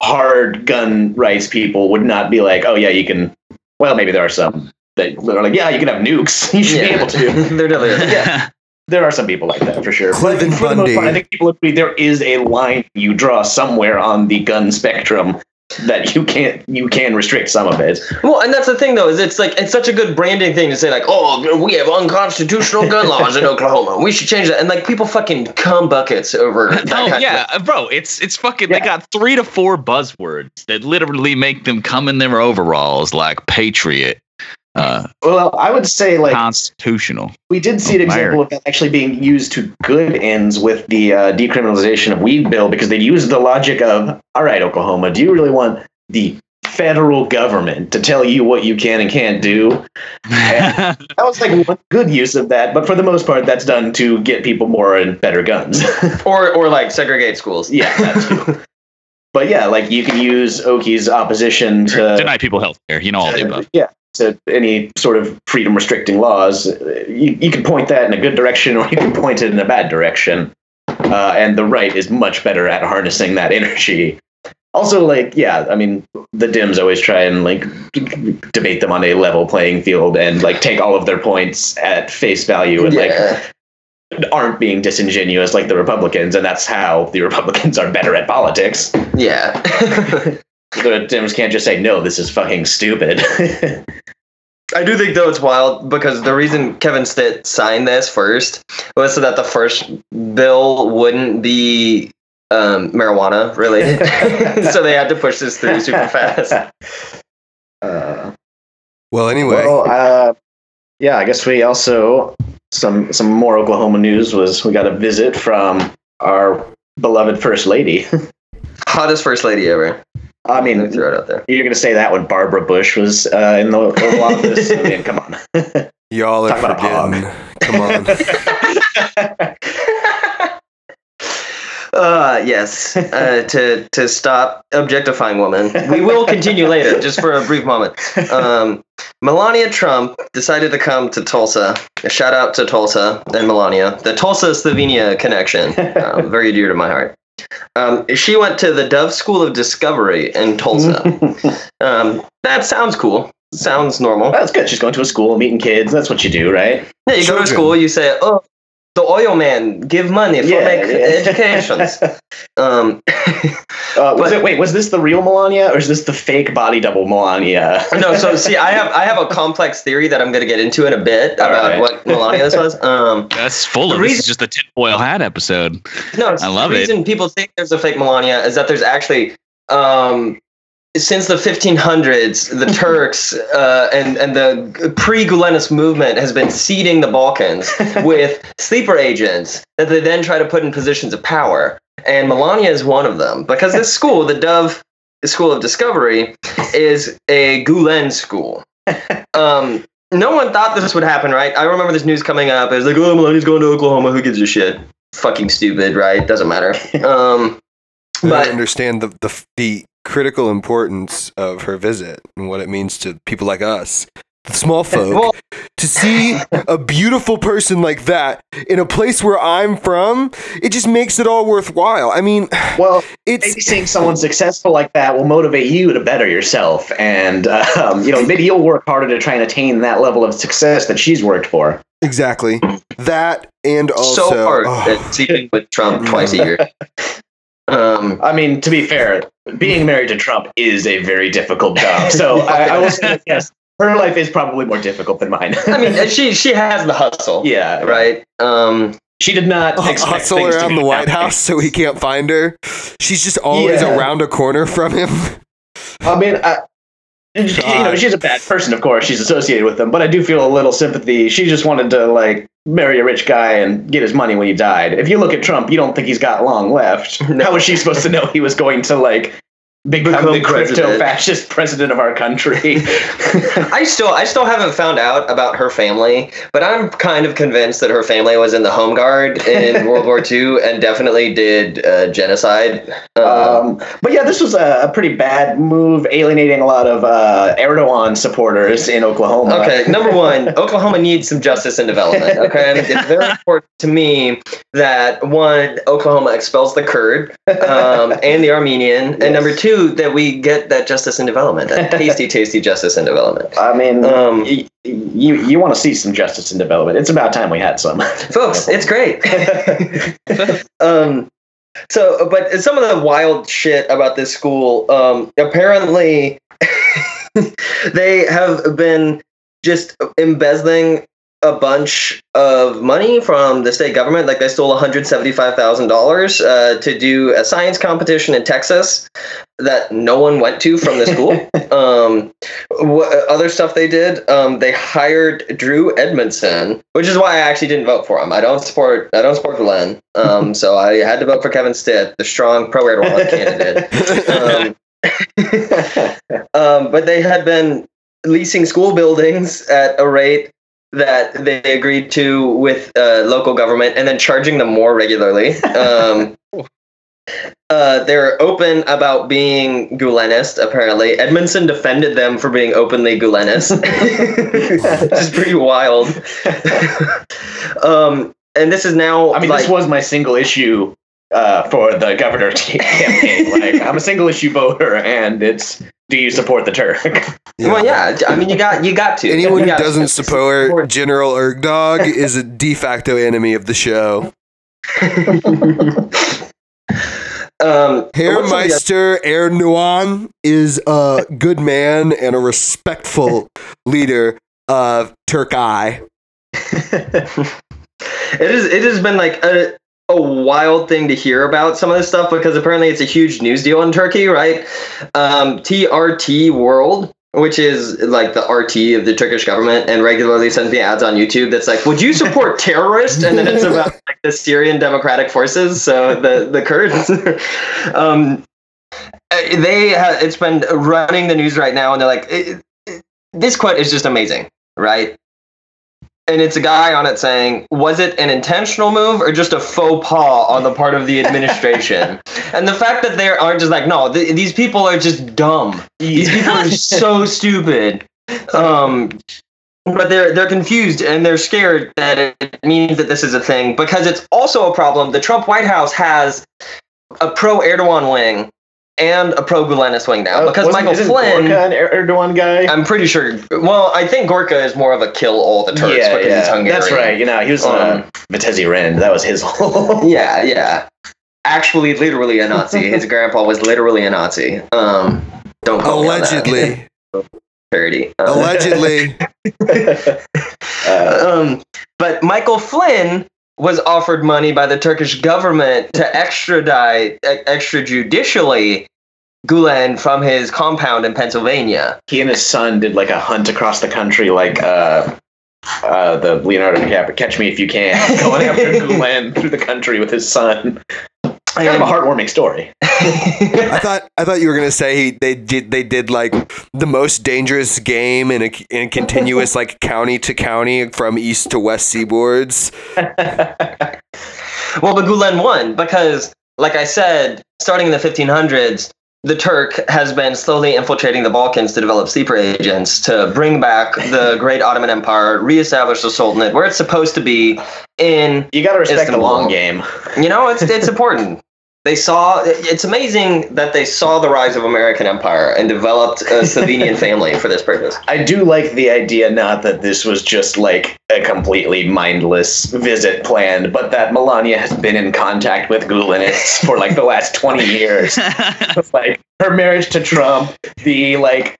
hard gun rights people would not be like, oh yeah, you can. Well, maybe there are some that are like, yeah, you can have nukes. You should be able to. They're definitely Yeah. There are some people like that for sure. But Cliven for the most part, I think people agree there is a line you draw somewhere on the gun spectrum that you can't you can restrict some of it. Well, and that's the thing, though, is it's like it's such a good branding thing to say, like, oh, we have unconstitutional gun laws in Oklahoma. We should change that. And like people fucking cum buckets over that. Oh, no, yeah, bro, it's it's fucking. They got three to four buzzwords that literally make them come in their overalls like patriot, uh, Well, I would say like constitutional. we did see an example of that actually being used to good ends with the uh, decriminalization of weed bill because they used the logic of, all right, Oklahoma, do you really want the federal government to tell you what you can and can't do? That was like one good use of that, but for the most part, that's done to get people more and better guns. or or like segregate schools. yeah, that too. But yeah, like you can use Oki's opposition to Deny people health care. You know all the above. yeah, to any sort of freedom restricting laws. You, you can point that in a good direction or you can point it in a bad direction. Uh, and the right is much better at harnessing that energy. Also, like, yeah, I mean, the Dims always try and like debate them on a level playing field and like take all of their points at face value and Yeah. like aren't being disingenuous like the Republicans, and that's how the Republicans are better at politics. yeah. The Dims can't just say no, this is fucking stupid. I do think though it's wild because the reason Kevin Stitt signed this first was so that the first bill wouldn't be um, marijuana related. so they had to push this through super fast. Uh, Well, anyway, Well, uh, yeah, I guess we also some some more Oklahoma news was we got a visit from our beloved first lady. Hottest first lady ever. I mean, gonna throw it out there. you're gonna say that when Barbara Bush was uh, in the Oval Office? I mean, come on. y'all are talk about a hog. forgetting. Come on. Uh, yes. Uh, to to stop objectifying women. We will continue later, just for a brief moment. Um, Melania Trump decided to come to Tulsa. A shout out to Tulsa and Melania. The Tulsa Slovenia connection, um, very dear to my heart. Um, she went to the Dove School of Discovery in Tulsa. um, that sounds cool. Sounds normal. That's good. She's going to a school, meeting kids. That's what you do, right? Yeah, you go to school, you say, "Oh, the oil man, give money for make educations." Um, Uh, was But- it? Wait, was this the real Melania, or is this the fake body double Melania? no, so see, I have I have a complex theory that I'm going to get into in a bit All about right. what Melania this was. Um, That's full The of. This reason- is just a tinfoil hat episode. No, I love the it. reason people think there's a fake Melania is that there's actually um, since the 1500s, the Turks uh, and and the pre-Gulenist movement has been seeding the Balkans with sleeper agents that they then try to put in positions of power. And Melania is one of them because this school, the Dove School of Discovery, is a Gulen school. Um, no one thought this would happen, right? I remember this news coming up. It was like, oh, Melania's going to Oklahoma. Who gives a shit? Fucking stupid, right? Doesn't matter. Um, I but don't understand the, the the critical importance of her visit and what it means to people like us, the small folk, well, to see a beautiful person like that in a place where I'm from. It just makes it all worthwhile. I mean, well, it's maybe seeing someone successful like that will motivate you to better yourself, and um, you know maybe you'll work harder to try and attain that level of success that she's worked for. exactly that, and also so hard oh, at sleeping with Trump twice a year. Um, I mean, to be fair, being married to Trump is a very difficult job. So I, I will say yes, her life is probably more difficult than mine. I mean, she she has the hustle, yeah, right? Um, She did not expect hustle things to around be the White. House so he can't find her. She's just always Yeah. around a corner from him. I mean, I, you know, she's a bad person, of course. She's associated with them, but I do feel a little sympathy. She just wanted to like marry a rich guy and get his money when he died. If you look at Trump, you don't think he's got long left. No. How was she supposed to know he was going to like become, the crypto fascist president of our country? I still I still haven't found out about her family, but I'm kind of convinced that her family was in the Home Guard in World War II and definitely did uh, genocide. Um, Um, but yeah, this was a, a pretty bad move, alienating a lot of uh, Erdogan supporters in Oklahoma. Okay, number one, Oklahoma needs some justice and development. Okay, it's very important to me that one, Oklahoma expels the Kurd um, and the Armenian, and number two, that we get that justice and development, that tasty, tasty justice and development. I mean, Um, y- you you want to see some justice and development. It's about time we had some. Folks, it's great. um, so, but some of the wild shit about this school, um, apparently, they have been just embezzling a bunch of money from the state government. Like they stole $175,000 uh, to do a science competition in Texas that no one went to from the school. um, what other stuff they did? Um, they hired Drew Edmondson, which is why I actually didn't vote for him. I don't support I don't support Glenn, um, so I had to vote for Kevin Stitt, the strong pro Erdogan candidate. Um, um, but they had been leasing school buildings at a rate that they agreed to with uh, local government and then charging them more regularly. Um, uh, they're open about being Gulenist, apparently. Edmondson defended them for being openly Gulenist, which is pretty wild. um, and this is now. I mean, like, this was my single issue uh, for the governor campaign. like, I'm a single issue voter, and it's do you support the Turk? Well, yeah. I mean, you got you got to. Anyone who doesn't support General Ergdog is a de facto enemy of the show. Um, Herr what's some of the Meister Erdogan is a good man and a respectful leader of Turkey. it is it has been like a a wild thing to hear about some of this stuff because apparently it's a huge news deal in Turkey, right? Um, TRT World, which is like the RT of the Turkish government, and regularly sends me ads on YouTube that's like, "Would you support terrorists?" And then it's about like the Syrian Democratic Forces, so the the Kurds. um, they ha- it's been running the news right now, and they're like, "This quote is just amazing." Right? And it's a guy on it saying, "Was it an intentional move or just a faux pas on the part of the administration?" and the fact that they aren't just like, "No, th- these people are just dumb. These people are so stupid." Um, but they're they're confused and they're scared that it means that this is a thing because it's also a problem. The Trump White House has a pro Erdogan wing and a pro Gulenist wing now because Uh, Wasn't- Michael isn't Flynn. Gorka an Er- Erdogan guy. I'm pretty sure. Well, I think Gorka is more of a kill all the Turks yeah, because yeah, he's Hungarian. that's right. You know, he was Um, um, Vitézi Rend. That was his whole. Yeah, yeah. Actually, literally a Nazi. His grandpa was literally a Nazi. Um, don't quote me on that. Allegedly. Parody. Um, Allegedly. uh, um, but Michael Flynn was offered money by the Turkish government to extradite extrajudicially Gulen from his compound in Pennsylvania. he and his son did like a hunt across the country, like uh, uh, the Leonardo DiCaprio "Catch Me If You Can," going after Gulen through the country with his son. Kind of a heartwarming story. I thought I thought you were gonna say he, they did they did like the most dangerous game in a in a continuous like county to county from east to west seaboards. Well, but Gulen won because, like I said, starting in the 1500s, the Turk has been slowly infiltrating the Balkans to develop sleeper agents to bring back the great Ottoman Empire, reestablish the Sultanate where it's supposed to be. In You got to respect Istanbul. the long game. you know, it's it's important. They saw. It's amazing that they saw the rise of American empire and developed a Slovenian family for this purpose. I do like the idea, not that this was just like a completely mindless visit planned, but that Melania has been in contact with Gulenists for like the last 20 years. like her marriage to Trump, the like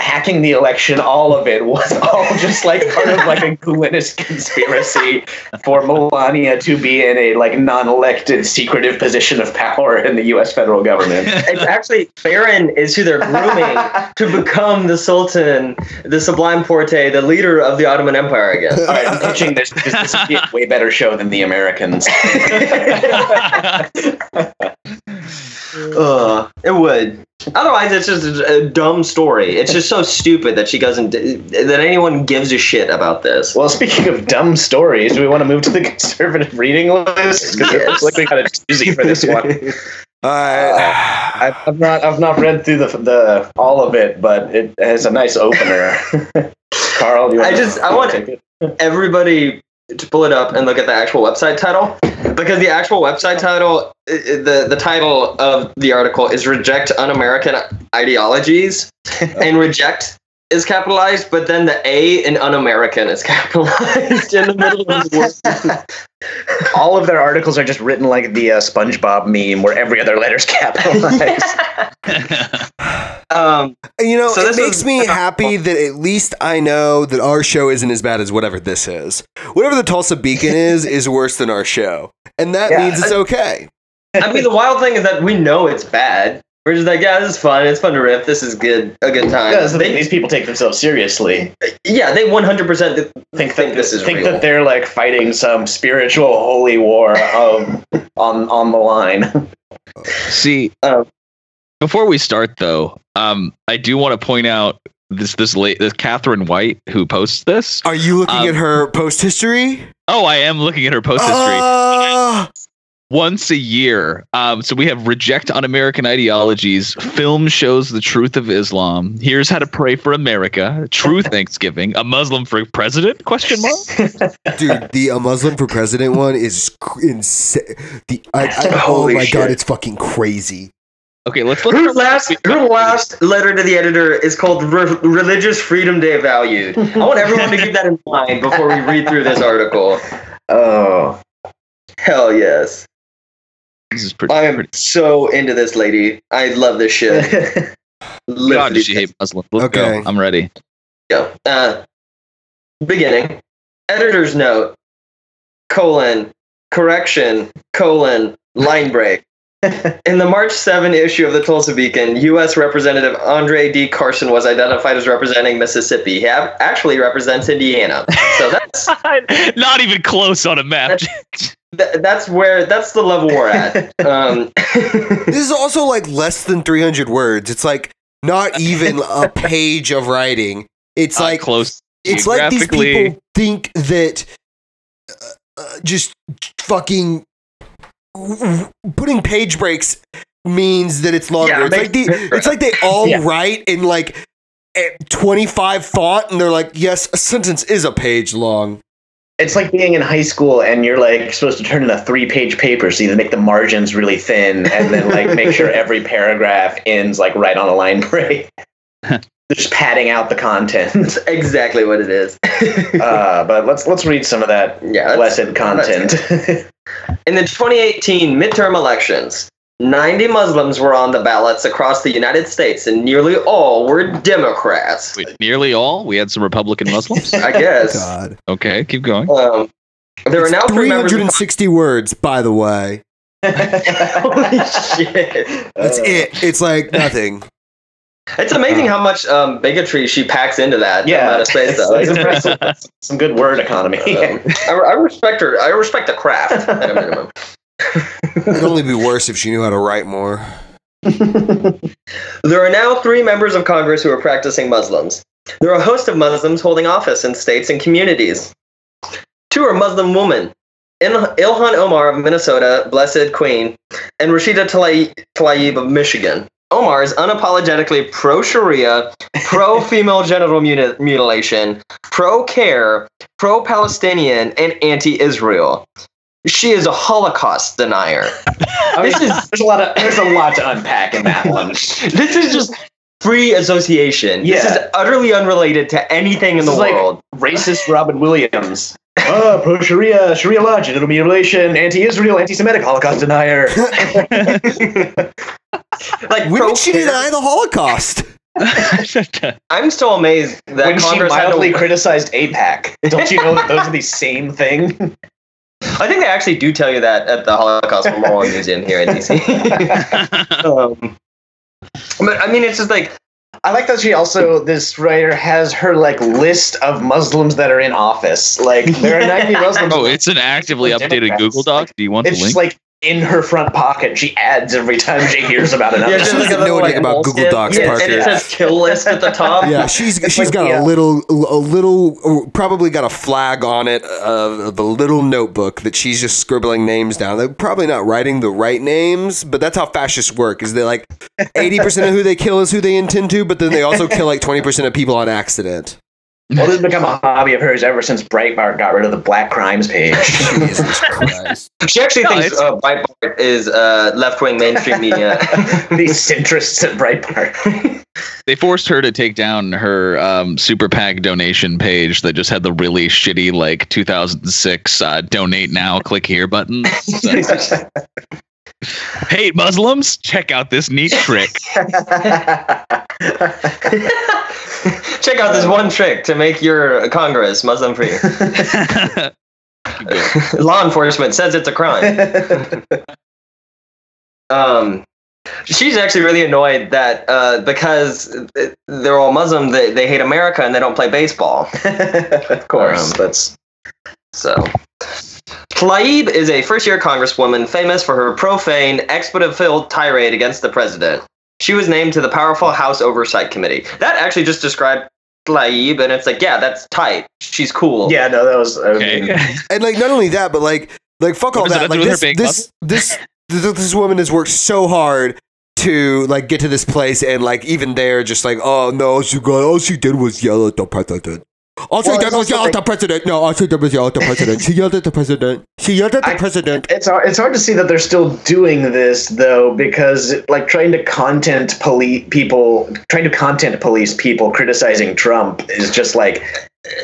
hacking the election, all of it was all just like part of like a Gulenist conspiracy for Melania to be in a like non-elected secretive position of power in the US federal government. It's actually Barron is who they're grooming to become the Sultan, the Sublime Porte, the leader of the Ottoman Empire again. All right, I'm pitching this because this would be a way better show than The Americans. Ugh, it would. Otherwise, it's just a, a dumb story. It's just so stupid that she doesn't, that anyone gives a shit about this. Well, speaking of dumb stories, do we want to move to the conservative reading list? Because it looks like we got a doozy for this one. All right. Uh, I've, I've not, I've not read through the the all of it, but it has a nice opener. Carl, do you want I just- I want- Everybody to pull it up and look at the actual website title because the actual website title, the the title of the article is "Reject Un-American Ideologies," and "reject" is capitalized, but then the A in "un-American" is capitalized in the middle of the word. All of their articles are just written like the uh, SpongeBob meme, where every other letter's capitalized. Um, You know, So it this makes is- me happy that at least I know that our show isn't as bad as whatever this is. Whatever the Tulsa Beacon is, is worse than our show. And that Yeah, means it's okay. I mean, the wild thing is that we know it's bad. We're just like, yeah, this is fun. It's fun to riff. This is good. A good time. Yeah, that's the thing. They- These people take themselves seriously. yeah, they 100% th- Think think that this is think real. that they're like fighting some spiritual holy war um, on on the line. See, Um, before we start though, um, I do want to point out this this late this Catherine White who posts this. Are you looking Um, at her post history? Oh, I am looking at her post history. Ah! Once a year. Um, so we have reject un-American ideologies. Film shows the truth of Islam. Here's how to pray for America. True Thanksgiving. A Muslim for president? Question mark. Dude, the a Muslim for president one is insane. The I, I, oh Holy my god, it's fucking crazy. Okay, let's let's. her last her last letter to the editor is called Re- "Religious Freedom Day Valued." I want everyone to keep that in mind before we read through this article. Oh, Hell yes, This is pretty. I am pretty so into this lady. I love this shit. Live God, for does she hate Muslims? Let's Okay. go. I'm ready. go. Uh, beginning. Editor's note. Colon. Correction. Colon. Line break. In the March 7 issue of the Tulsa Beacon, U.S. Representative Andre D. Carson was identified as representing Mississippi. He ab- actually represents Indiana. So that's Not even close on a map. Th- that's where that's the level we're at. Um, This is also like less than 300 words. It's like not even a page of writing. It's Not like close. it's like these people think that uh, uh, just fucking putting page breaks means that it's longer. Yeah, it's like the, it's like they all Yeah. write in like eh, 25 font and they're like, yes, a sentence is a page long. It's like being in high school and you're like supposed to turn in a three page paper, so you make the margins really thin and then like make sure every paragraph ends like right on a line break. Just padding out the content. That's exactly what it is. Uh, but let's let's read some of that yeah. blessed content. In the 2018 midterm elections, 90 Muslims were on the ballots across the United States, and nearly all were Democrats. Wait, nearly all? We had some Republican Muslims? I guess. God. okay, keep going. Um, there are now three. Of- 360 words, by the way. Holy shit! That's Uh, it. It's like nothing. It's amazing how much um, bigotry she packs into that Yeah, amount of space, though. it's impressive. Some good word economy. Um, I, I respect her. I respect the craft at a minimum. It'd only be worse if she knew how to write more. There are now three members of Congress who are practicing Muslims. There are a host of Muslims holding office in states and communities. Two are Muslim women. Ilhan Omar of Minnesota, Blessed Queen, and Rashida Tlaib of Michigan. Omar is unapologetically pro Sharia, pro female genital muti- mutilation, pro CAIR, pro Palestinian, and anti Israel. She is a Holocaust denier. I mean, oh, This is there's a lot of there's a lot to unpack in that one. this is just free association. This is utterly unrelated to anything in This the is like- world. Racist Robin Williams. Ah, oh, pro Sharia, Sharia law, genital mutilation, anti-Israel, anti-Semitic, Holocaust denier. like When pro did she deny the Holocaust? I'm still amazed that when she Congress had mildly to, criticized AIPAC. Don't you know that those are the same thing? I think they actually do tell you that at the Holocaust Memorial Museum here in DC. um, but I mean, it's just like I like that she also this writer has her like list of Muslims that are in office. Like there are 90 Muslims. oh, it's an actively updated Google Doc. Do you want the It's link? just like in her front pocket. She adds every time she hears about another. yeah, she just doesn't like know little, anything like, about Google. Docs, yeah, and it Parker. says kill list at the top. Yeah, she's she's like, got yeah. a little a little uh, probably got a flag on it of, of a little notebook that she's just scribbling names down. They're probably not writing the right names, but that's how fascists work. Is they like eighty percent of who they kill is who they intend to, but then they also kill like twenty percent of people on accident. Well, this has become a hobby of hers ever since Breitbart got rid of the Black Crimes page. Jesus She actually No, thinks uh, Breitbart is uh, left wing mainstream media. These centrists at Breitbart. They forced her to take down her um, super PAC donation page that just had the really shitty like 2006 uh, donate now, click here button. So, Hate Muslims? Check out this neat trick. Check out this one trick to make your Congress Muslim free. Law enforcement says it's a crime. Um, she's actually really annoyed that uh, because they're all Muslim, they, they hate America and they don't play baseball. of course, Um, that's So, Tlaib is a first year congresswoman famous for her profane, expletive filled tirade against the president. She was named to the powerful House Oversight Committee. That actually just described Tlaib, and it's like, yeah, that's tight. She's cool. yeah. No, that was. I Okay. mean, And like not only that, but like like fuck all What does that. that Like to do with her this this, this this this woman has worked so hard to like get to this place, and like even there, just like oh no, she got all she did was yell at the president. All she Well, did it's was also yell at the president. No, all she did was yell at the president. She yelled at the president. She yelled at the I- president. it's hard, it's hard to see that they're still doing this though because like trying to content police people trying to content police people criticizing Trump is just like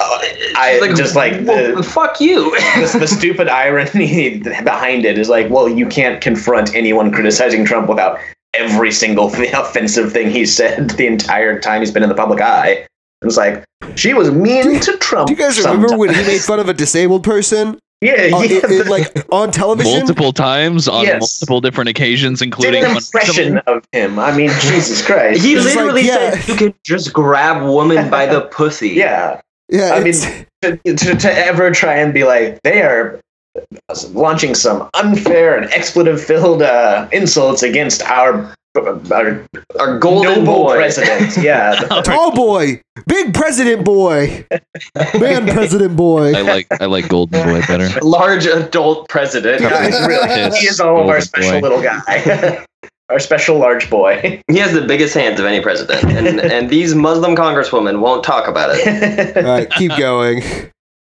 uh, I She's just like well, the, fuck you. the, the stupid irony behind it is like well you can't confront anyone criticizing Trump without every single offensive thing he said the entire time he's been in the public eye. It's like she was mean to Trump. Do you guys remember when he made fun of a disabled person? Yeah, Uh, yeah. it- it, like on television? multiple times on Yes. multiple different occasions, did including an one impression of him. I mean, Jesus Christ. He It's like, literally yeah. said you can just grab woman by the pussy. yeah. Yeah, I mean, to, to, to ever try and be like they are launching some unfair and expletive-filled uh, insults against our our Our golden noble boy. president. Yeah, tall boy, big president boy, man, president boy. I like I like Golden Boy better. Large adult president. yeah he's really, he is all of our special Boy. little guy. our special large boy. He has the biggest hands of any president, and and these Muslim congresswomen won't talk about it. All right, keep going.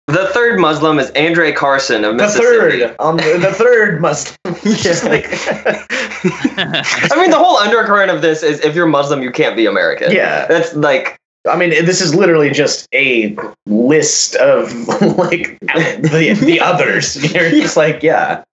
The third Muslim is Andre Carson of Mississippi. the third, um, the third must. Just like, I mean, the whole undercurrent of this is if you're Muslim, you can't be American. Yeah. that's like I mean, this is literally just a list of like the the others. You're just like, yeah,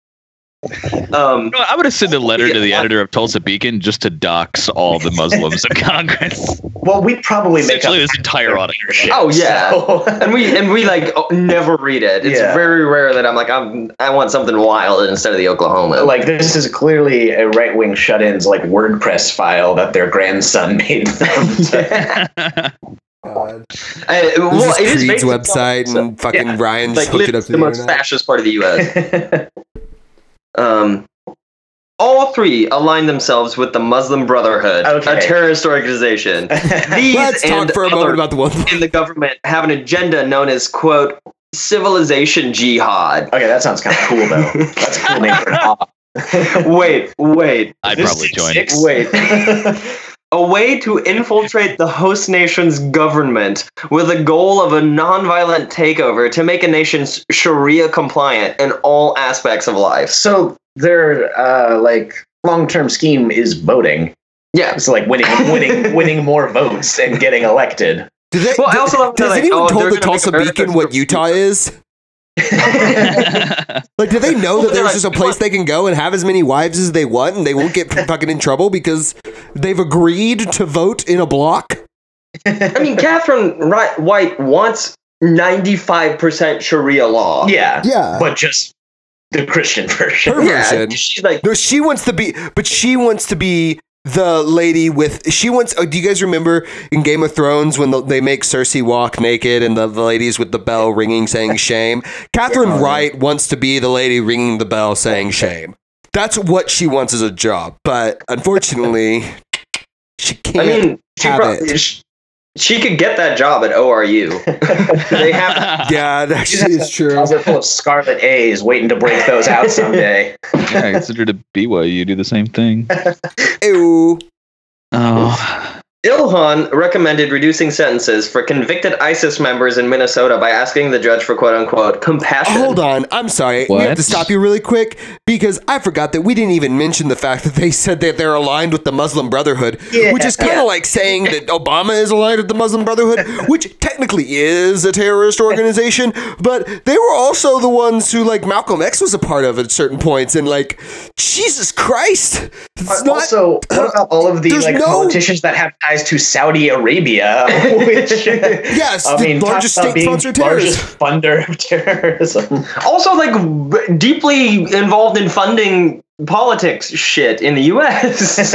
um. You know, I would have sent a letter to the Yeah. editor of Tulsa Beacon just to dox all the Muslims in Congress. well, we probably make up this entire audience. Oh, yeah. so- And we and we like oh, never read it. It's Yeah. very rare that I'm like I'm I want something wild instead of the Oklahoma. like this is clearly a right wing shut in's like WordPress file that their grandson made them. God. I, well, This it is is Creed's based on- website, so- and fucking yeah, Ryan just like hooked it up to the the most internet. fascist part of the U.S. Um, all three align themselves with the Muslim Brotherhood, Okay. a terrorist organization. These Let's talk and for a other moment about the one. in the government have an agenda known as quote civilization jihad. okay, that sounds kind of cool though. That's a cool name for an op. wait, wait, I'd probably is join. six? Wait. a way to infiltrate the host nation's government with the goal of a nonviolent takeover to make a nation Sharia compliant in all aspects of life. so their uh, like long term scheme is voting. Yeah. It's like winning, winning, winning more votes and getting elected. Do they, Well, I also love does that, like, anyone oh, told the gonna Tulsa Beacon what Utah is? Like, do they know that there's like, just a place they can go and have as many wives as they want, and they won't get fucking in trouble because they've agreed to vote in a block? I mean, Catherine Wright- White wants 95% Sharia law. Yeah, Yeah. but just the Christian version. Her Yeah, version. she's like, No, she wants to be, but she wants to be the lady with. She wants. Oh, do you guys remember in Game of Thrones when the, they make Cersei walk naked and the, the ladies with the bell ringing saying shame? Catherine oh, Yeah. Wright wants to be the lady ringing the bell saying shame. That's what she wants as a job, but unfortunately, she can't. mean, she, have prob- it. sh- she could get that job at ORU. they have yeah, that She's actually is true. Closet full of scarlet A's, waiting to break those out someday. yeah, I consider to BYU do the same thing. Ew. Oh, Ilhan recommended reducing sentences for convicted ISIS members in Minnesota by asking the judge for quote unquote compassion. Oh, hold on, I'm sorry. We have to stop you really quick because I forgot that we didn't even mention the fact that they said that they're aligned with the Muslim Brotherhood, Yeah. which is kind of Yeah. like saying that Obama is aligned with the Muslim Brotherhood, which technically is a terrorist organization, but they were also the ones who like Malcolm X was a part of at certain points, and like Jesus Christ, it's not. also, what about all of the like no- politicians that have ties to Saudi Arabia? Which, yes, I the mean, largest state-sponsored terrorism. largest funder of terrorism. Also, like deeply involved in funding politics shit in the U.S.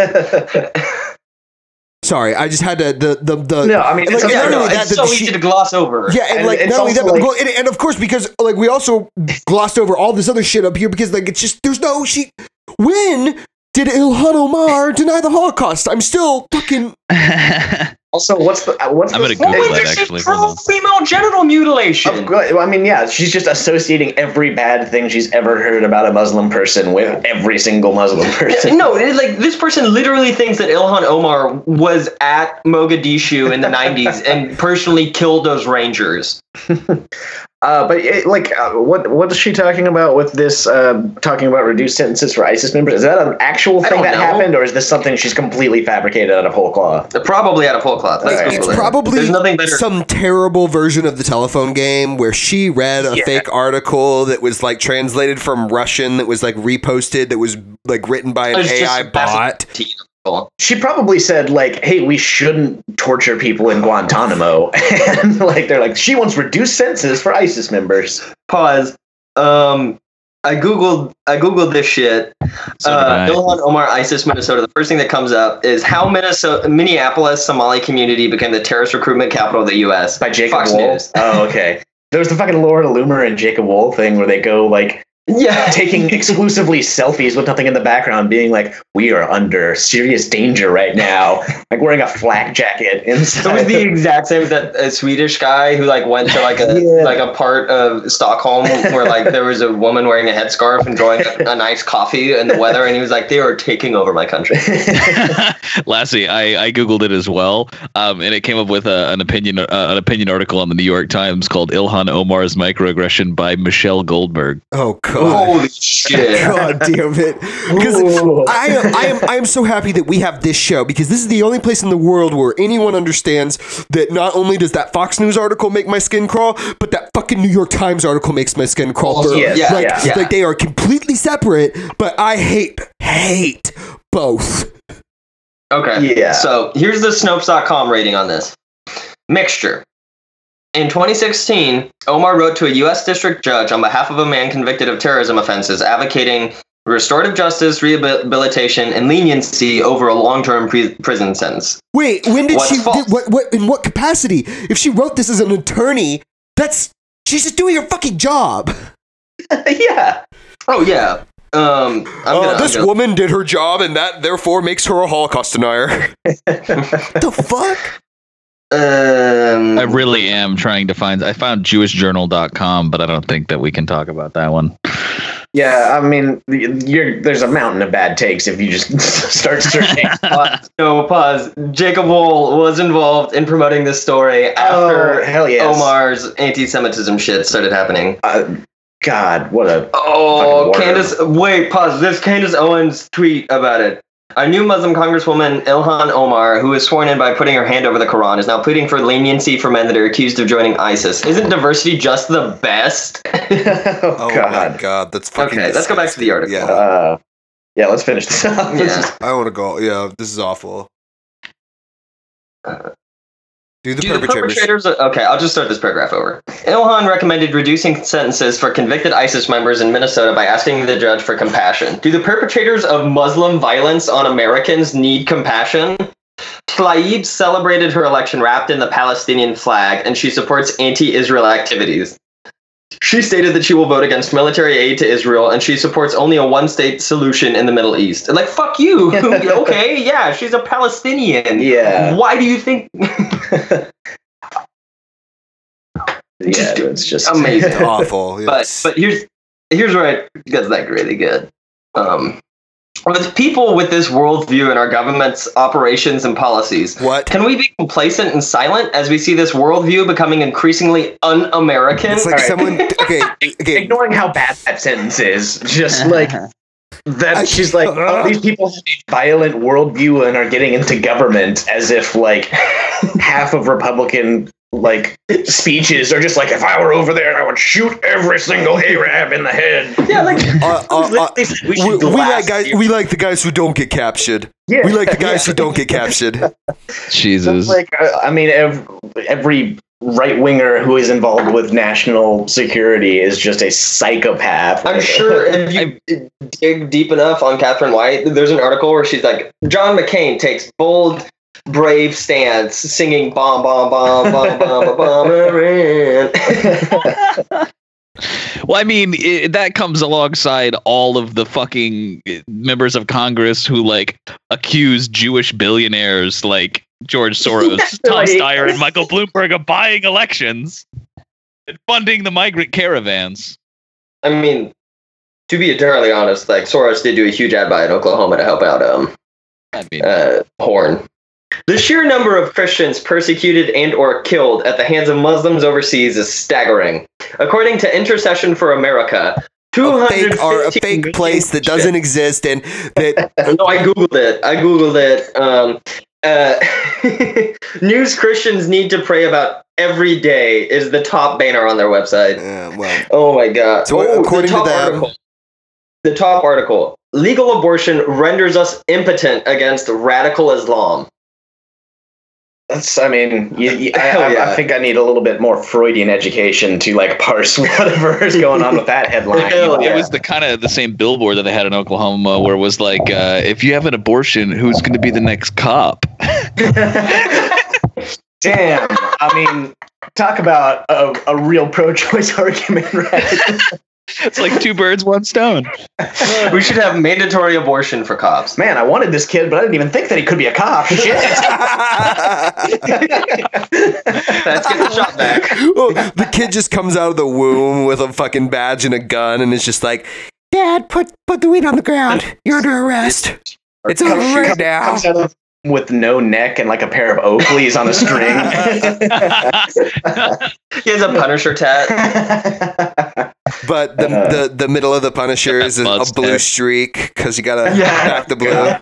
Sorry, I just had to the the the. no, I mean, Like, it's not yeah, only no, that, it's so she- easy to gloss over. Yeah, and, And like not only that, also but, and, and of course because like we also glossed over all this other shit up here because like it's just there's no she. When did Ilhan Omar deny the Holocaust? I'm still fucking. Also, what's the uh, what's I'm the gonna Google Wait, that, she's actually. Pro female genital mutilation. Of course- I mean, yeah, she's just associating every bad thing she's ever heard about a Muslim person with every single Muslim person. No, it- like this person literally thinks that Ilhan Omar was at Mogadishu in the 90s and personally killed those rangers. Uh, but it, like, uh, what what is she talking about with this? Uh, talking about reduced sentences for ISIS members? Is that an actual thing that know. happened, or is this something she's completely fabricated out of whole cloth? Probably out of whole cloth. Let's Alright. Google It's it. probably There's nothing better. some terrible version of the telephone game where she read a Yeah. fake article that was like translated from Russian that was like reposted that was like written by an AI a passive bot. Teen article. She probably said like, "Hey, we shouldn't torture people in Guantanamo," and like they're like, she wants reduced sentences for ISIS members. Pause. Um, I googled. I googled this shit. So uh. Ilhan Omar, ISIS, Minnesota. The first thing that comes up is how Minnesota, Minneapolis Somali community became the terrorist recruitment capital of the U.S. By Jacob Fox Wohl. News. Oh, okay. There was the fucking Laura Loomer and Jacob Wohl thing where they go like Yeah, taking exclusively selfies with nothing in the background, being like, we are under serious danger right now. like wearing a flak jacket It was the exact same that a Swedish guy who like went to like a Yeah. like a part of Stockholm where like there was a woman wearing a headscarf enjoying a, a nice coffee in the weather, and he was like, "They are taking over my country." Lassie, I, I googled it as well, um, and it came up with a, an opinion uh, an opinion article on the New York Times called Ilhan Omar's microaggression by Michelle Goldberg. Oh god. Holy shit! God damn it! Because I am, I am, I am so happy that we have this show because this is the only place in the world where anyone understands that not only does that Fox News article make my skin crawl, but that fucking New York Times article makes my skin crawl. Also, for- yes, yeah, like, yeah, yeah. like they are completely separate, but I hate, hate both. Okay. Yeah. So here's the Snopes.com rating on this mixture. In 2016, Omar wrote to a U.S. district judge on behalf of a man convicted of terrorism offenses, advocating restorative justice, rehabilitation, and leniency over a long-term pre- prison sentence. Wait, when did What's she? Did, what? What? In what capacity? If she wrote this as an attorney, that's she's just doing her fucking job. yeah. Oh yeah. Um, I'm Oh, gonna, this gonna- woman did her job, and that therefore makes her a Holocaust denier. the fuck? Um, I really am trying to find. I found JewishJournal.com, but I don't think that we can talk about that one. Yeah, I mean, you're, there's a mountain of bad takes if you just start searching. pause. no pause. Jacob Wohl was involved in promoting this story after oh, hell yes. Omar's anti-Semitism shit started happening. Uh, God, what a. Oh, Candace, wait, pause. This Candace Owens tweet about it. A new Muslim Congresswoman, Ilhan Omar, who was sworn in by putting her hand over the Quran, is now pleading for leniency for men that are accused of joining ISIS. Isn't diversity just the best? oh, God. god, that's fucking. Okay, let's go back to the article. Yeah, Uh, yeah, let's finish this up. Yeah. I want to go. Yeah, this is awful. Do the Do the perpetrators. perpetrators? Okay, I'll just start this paragraph over. Ilhan recommended reducing sentences for convicted ISIS members in Minnesota by asking the judge for compassion. Do the perpetrators of Muslim violence on Americans need compassion? Tlaib celebrated her election wrapped in the Palestinian flag, and she supports anti-Israel activities. She stated that she will vote against military aid to Israel, and she supports only a one-state solution in the Middle East. Like, fuck you. okay, yeah, she's a Palestinian. Yeah. Why do you think? yeah, it's just amazing. awful. but yes. but here's here's where it gets like really good. Um, with people with this worldview in our government's operations and policies, what? can we be complacent and silent as we see this worldview becoming increasingly un-American? It's like Alright. someone. Okay, okay. ignoring how bad that sentence is. Just uh-huh. like that, I- she's like, oh, these people have a violent worldview and are getting into government as if like half of Republican like speeches are just like, if I were over there, I would shoot every single Arab in the head. yeah, like Uh, uh, uh, we, we, we like guys. you. We like the guys who don't get captured. Yeah. We like the guys who don't get captured. Jesus. Like, uh, I mean, every, every right winger who is involved with national security is just a psychopath. I'm sure if you dig deep enough on Catherine White, there's an article where she's like, John McCain takes bold, brave stance, singing bomb, bomb, bomb, bomb, bomb, bomb, bomb. Well, I mean, i that comes alongside all of the fucking uh, members of Congress who like accuse Jewish billionaires like George Soros, Tom Steyer, and Michael Bloomberg of buying elections and funding the migrant caravans. I mean, to be entirely honest, like Soros did do a huge ad buy in Oklahoma to help out um I mean, uh, porn. The sheer number of Christians persecuted and or killed at the hands of Muslims overseas is staggering. According to Intercession for America, A fake or a fake place that doesn't exist and that no, I googled it. I googled it. Um, uh, news Christians need to pray about every day is the top banner on their website. uh, well Oh my god! So, oh, according to the top them- article, the top article: legal abortion renders us impotent against radical Islam. That's, I mean, you, you, I, Hell I, yeah. I think I need a little bit more Freudian education to like parse whatever is going on with that headline. Hell it was the kind of the same billboard that they had in Oklahoma where it was like, uh, if you have an abortion, who's going to be the next cop? Damn. I mean, talk about a, a real pro-choice argument, right? It's like two birds, one stone. we should have mandatory abortion for cops. Man, I wanted this kid, but I didn't even think that he could be a cop. Shit. Let's get the shot back. Well, the kid just comes out of the womb with a fucking badge and a gun and is just like, Dad, put put the weed on the ground. You're under arrest. It's over right now. Comes out of- with no neck and like a pair of Oakleys on a string. He has a Punisher tat. But the, Uh, the the middle of the Punisher is a, a blue streak because you gotta Yeah. back the blue.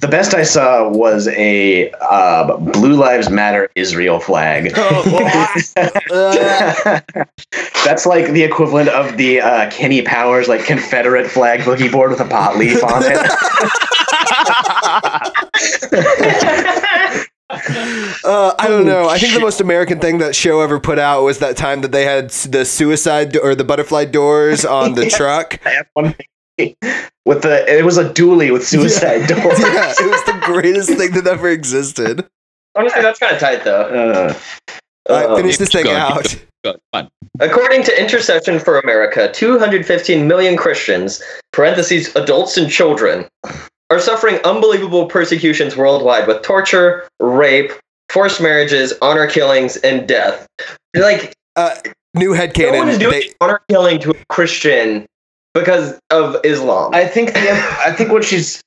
The best I saw was a uh, Blue Lives Matter Israel flag. That's like the equivalent of the uh, Kenny Powers like Confederate flag boogie board with a pot leaf on it. Uh, I don't know. I think the most American thing that show ever put out was that time that they had the suicide or the butterfly doors on the truck. I have one with the it was a dually with suicide doors. Yeah, it was the greatest thing that ever existed. Honestly, that's kind of tight, though. Uh, All right, Uh, finish this thing Go. out. According to Intercession for America, 215 million Christians, parentheses adults and children, are suffering unbelievable persecutions worldwide with torture, rape, forced marriages, honor killings, and death. Like, Uh, new no one is headcanon. doing They, honor killing to a Christian because of Islam. I think the, I think what she's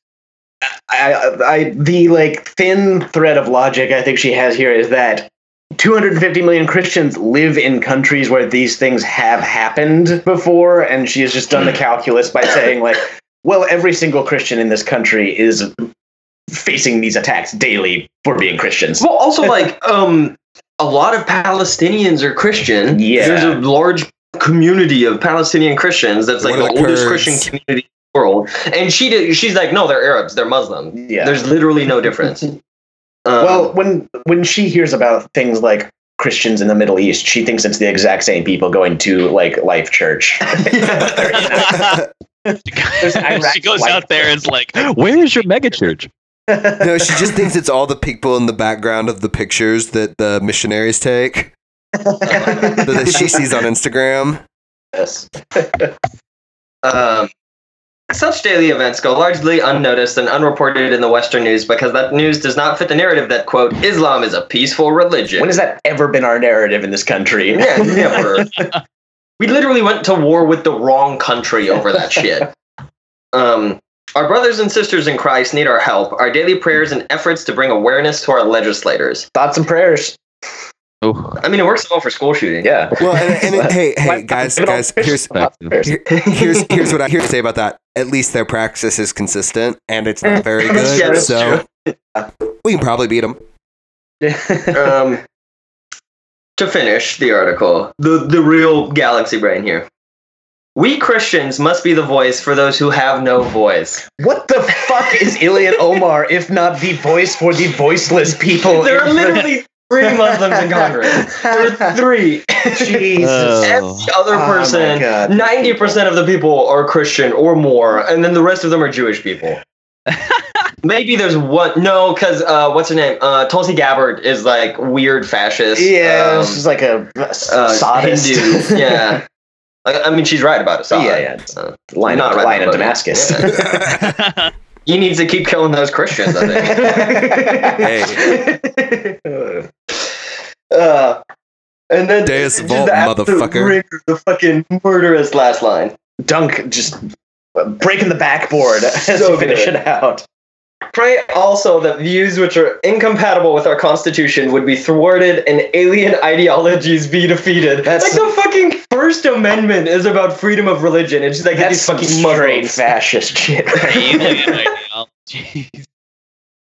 I, I, I the like thin thread of logic I think she has here is that 250 million Christians live in countries where these things have happened before, and she has just done the calculus by saying like, well, every single Christian in this country is facing these attacks daily for being Christians. well, also, like, um, a lot of Palestinians are Christian. Yeah. There's a large community of Palestinian Christians that's like the the oldest Kurds? Christian community in the world. And she did, she's like, no, they're Arabs, they're Muslim. Yeah. There's literally no difference. Um, well, when when she hears about things like Christians in the Middle East, she thinks it's the exact same people going to like Life Church. She goes out there and is like, "Where's your megachurch?" no, she just thinks it's all the people in the background of the pictures that the missionaries take that that she sees on Instagram. Yes. um, such daily events go largely unnoticed and unreported in the Western news because that news does not fit the narrative that, quote, Islam is a peaceful religion. When has that ever been our narrative in this country? Yeah, never. we literally went to war with the wrong country over that shit. Um, our brothers and sisters in Christ need our help, our daily prayers, and efforts to bring awareness to our legislators. Thoughts and prayers. Oh, I mean, it works well for school shooting. Yeah. Well, and, and it, hey, hey, guys, give it all guys, here's Thoughts and prayers. here- here's here's what I here to say about that. At least their practice is consistent, and it's not very good. that's so we can probably beat them. um, to finish the article, the, the real galaxy brain here. We Christians must be the voice for those who have no voice. what the fuck is Ilhan Omar if not the voice for the voiceless people? There are literally three Muslims in Congress. There are three. Jesus. Oh. Every other Oh person, God. ninety percent of the people are Christian or more, and then the rest of them are Jewish people. Maybe there's one. No, because uh, what's her name? Uh, Tulsi Gabbard is like weird fascist. yeah, um, she's like a uh, sadist. Hindu. Yeah. I, I mean, she's right about it. Yeah, yeah. Uh, Line, Not of, right line of. Damascus. Yeah. he needs to keep killing those Christians. I think. Uh, and then Deus just Vult, the motherfucker. ringer, the fucking murderous last line. Dunk just breaking the backboard as So you finish it out. Pray also that views which are incompatible with our Constitution would be thwarted and alien ideologies be defeated. That's- like the fucking First Amendment is about freedom of religion. It's just like That's these fucking straight fascist shit. alien ideology.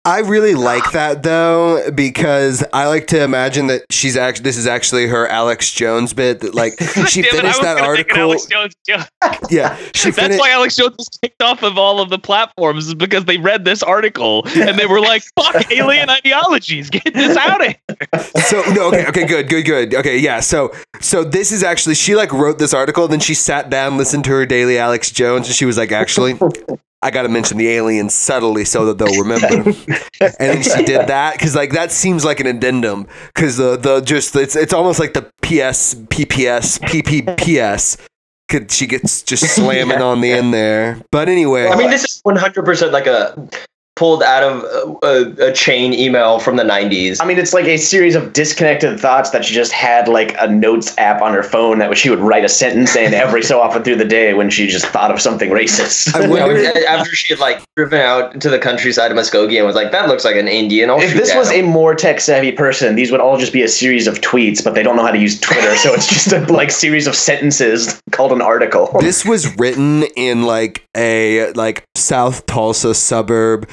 I really like that though because I like to imagine that she's actually this is actually her Alex Jones bit that like she Damn finished was that gonna make an article. Alex Jones joke. Yeah, she That's why Alex Jones was kicked off of all of the platforms is because they read this article and they were like, "Fuck alien ideologies, get this out of here." so no, okay, okay, good, good, good. Okay, yeah. So so this is actually she like wrote this article, then she sat down, listened to her daily Alex Jones, and she was like, actually, I got to mention the aliens subtly so that they'll remember. and then she did that because like that seems like an addendum because the the just it's it's almost like the PS PPS PPPS. Could she gets just slamming on the end there? But anyway, I mean, this is 100% like a pulled out of a, a chain email from the 90s. I mean, it's like a series of disconnected thoughts that she just had like a notes app on her phone that she would write a sentence in every so often through the day when she just thought of something racist. I wonder- after she had like driven out to the countryside of Muskogee and was like, "That looks like an Indian." I'll if this at was a more tech savvy person, these would all just be a series of tweets, but they don't know how to use Twitter, so it's just a like series of sentences called an article. this was written in like a like South Tulsa suburb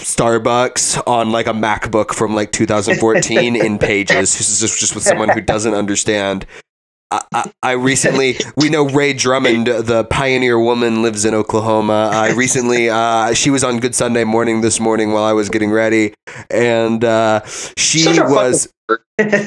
Starbucks on like a MacBook from like 2014 in pages. This is just, just with someone who doesn't understand. I, I, I recently we know Ree Drummond, the pioneer woman, lives in Oklahoma. I recently uh, she was on Good Sunday Morning this morning while I was getting ready, and uh, she was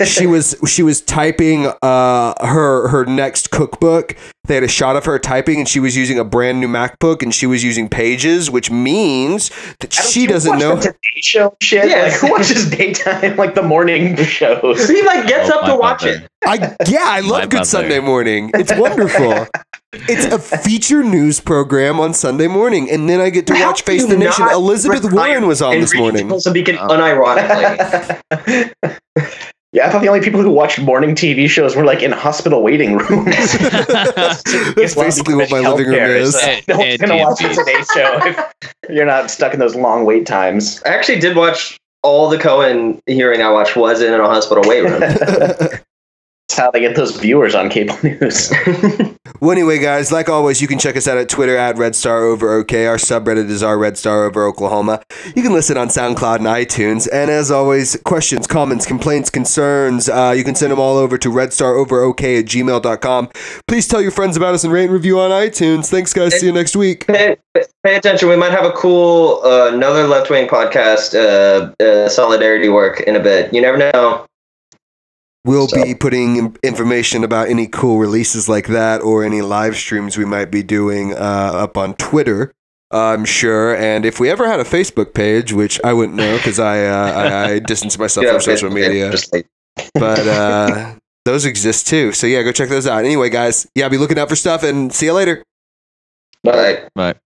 she was she was typing uh her her next cookbook. They had a shot of her typing, and she was using a brand new MacBook, and she was using Pages, which means that she doesn't watch know. the Today Show shit. Yeah. Like, who watches daytime like the morning shows? he like gets Oh, up to watch mother. it. I yeah, I love My Good mother. Sunday Morning. It's wonderful. it's a feature news program on Sunday morning, and then I get to How watch Face the Nation. Elizabeth Warren was on this morning. Tulsa Beacon Oh. unironically. Yeah, I thought the only people who watched morning TV shows were like in hospital waiting rooms. That's basically what my living room is. No one's gonna watch the TVs. Today Show if you're not stuck in those long wait times. I actually did watch all the Cohen hearing I watched was in a hospital wait room. That's how they get those viewers on cable news. Well, anyway, guys, like always, you can check us out at Twitter at Red Star Over OK. Our subreddit is our Red Star Over Oklahoma. You can listen on SoundCloud and iTunes. And as always, questions, comments, complaints, concerns, uh, you can send them all over to redstaroverok at gmail.com. Please tell your friends about us and rate and review on iTunes. Thanks, guys. See you next week. pay, pay attention. We might have a cool uh, another left wing podcast uh, uh, solidarity work in a bit. You never know. We'll So- be putting information about any cool releases like that or any live streams we might be doing uh, up on Twitter. I'm sure, and if we ever had a Facebook page, which I wouldn't know because I, uh, I I distance myself Yeah, from social media, Just but uh, those exist too. So yeah, go check those out. Anyway, guys, yeah, be looking out for stuff, and see you later. Bye. But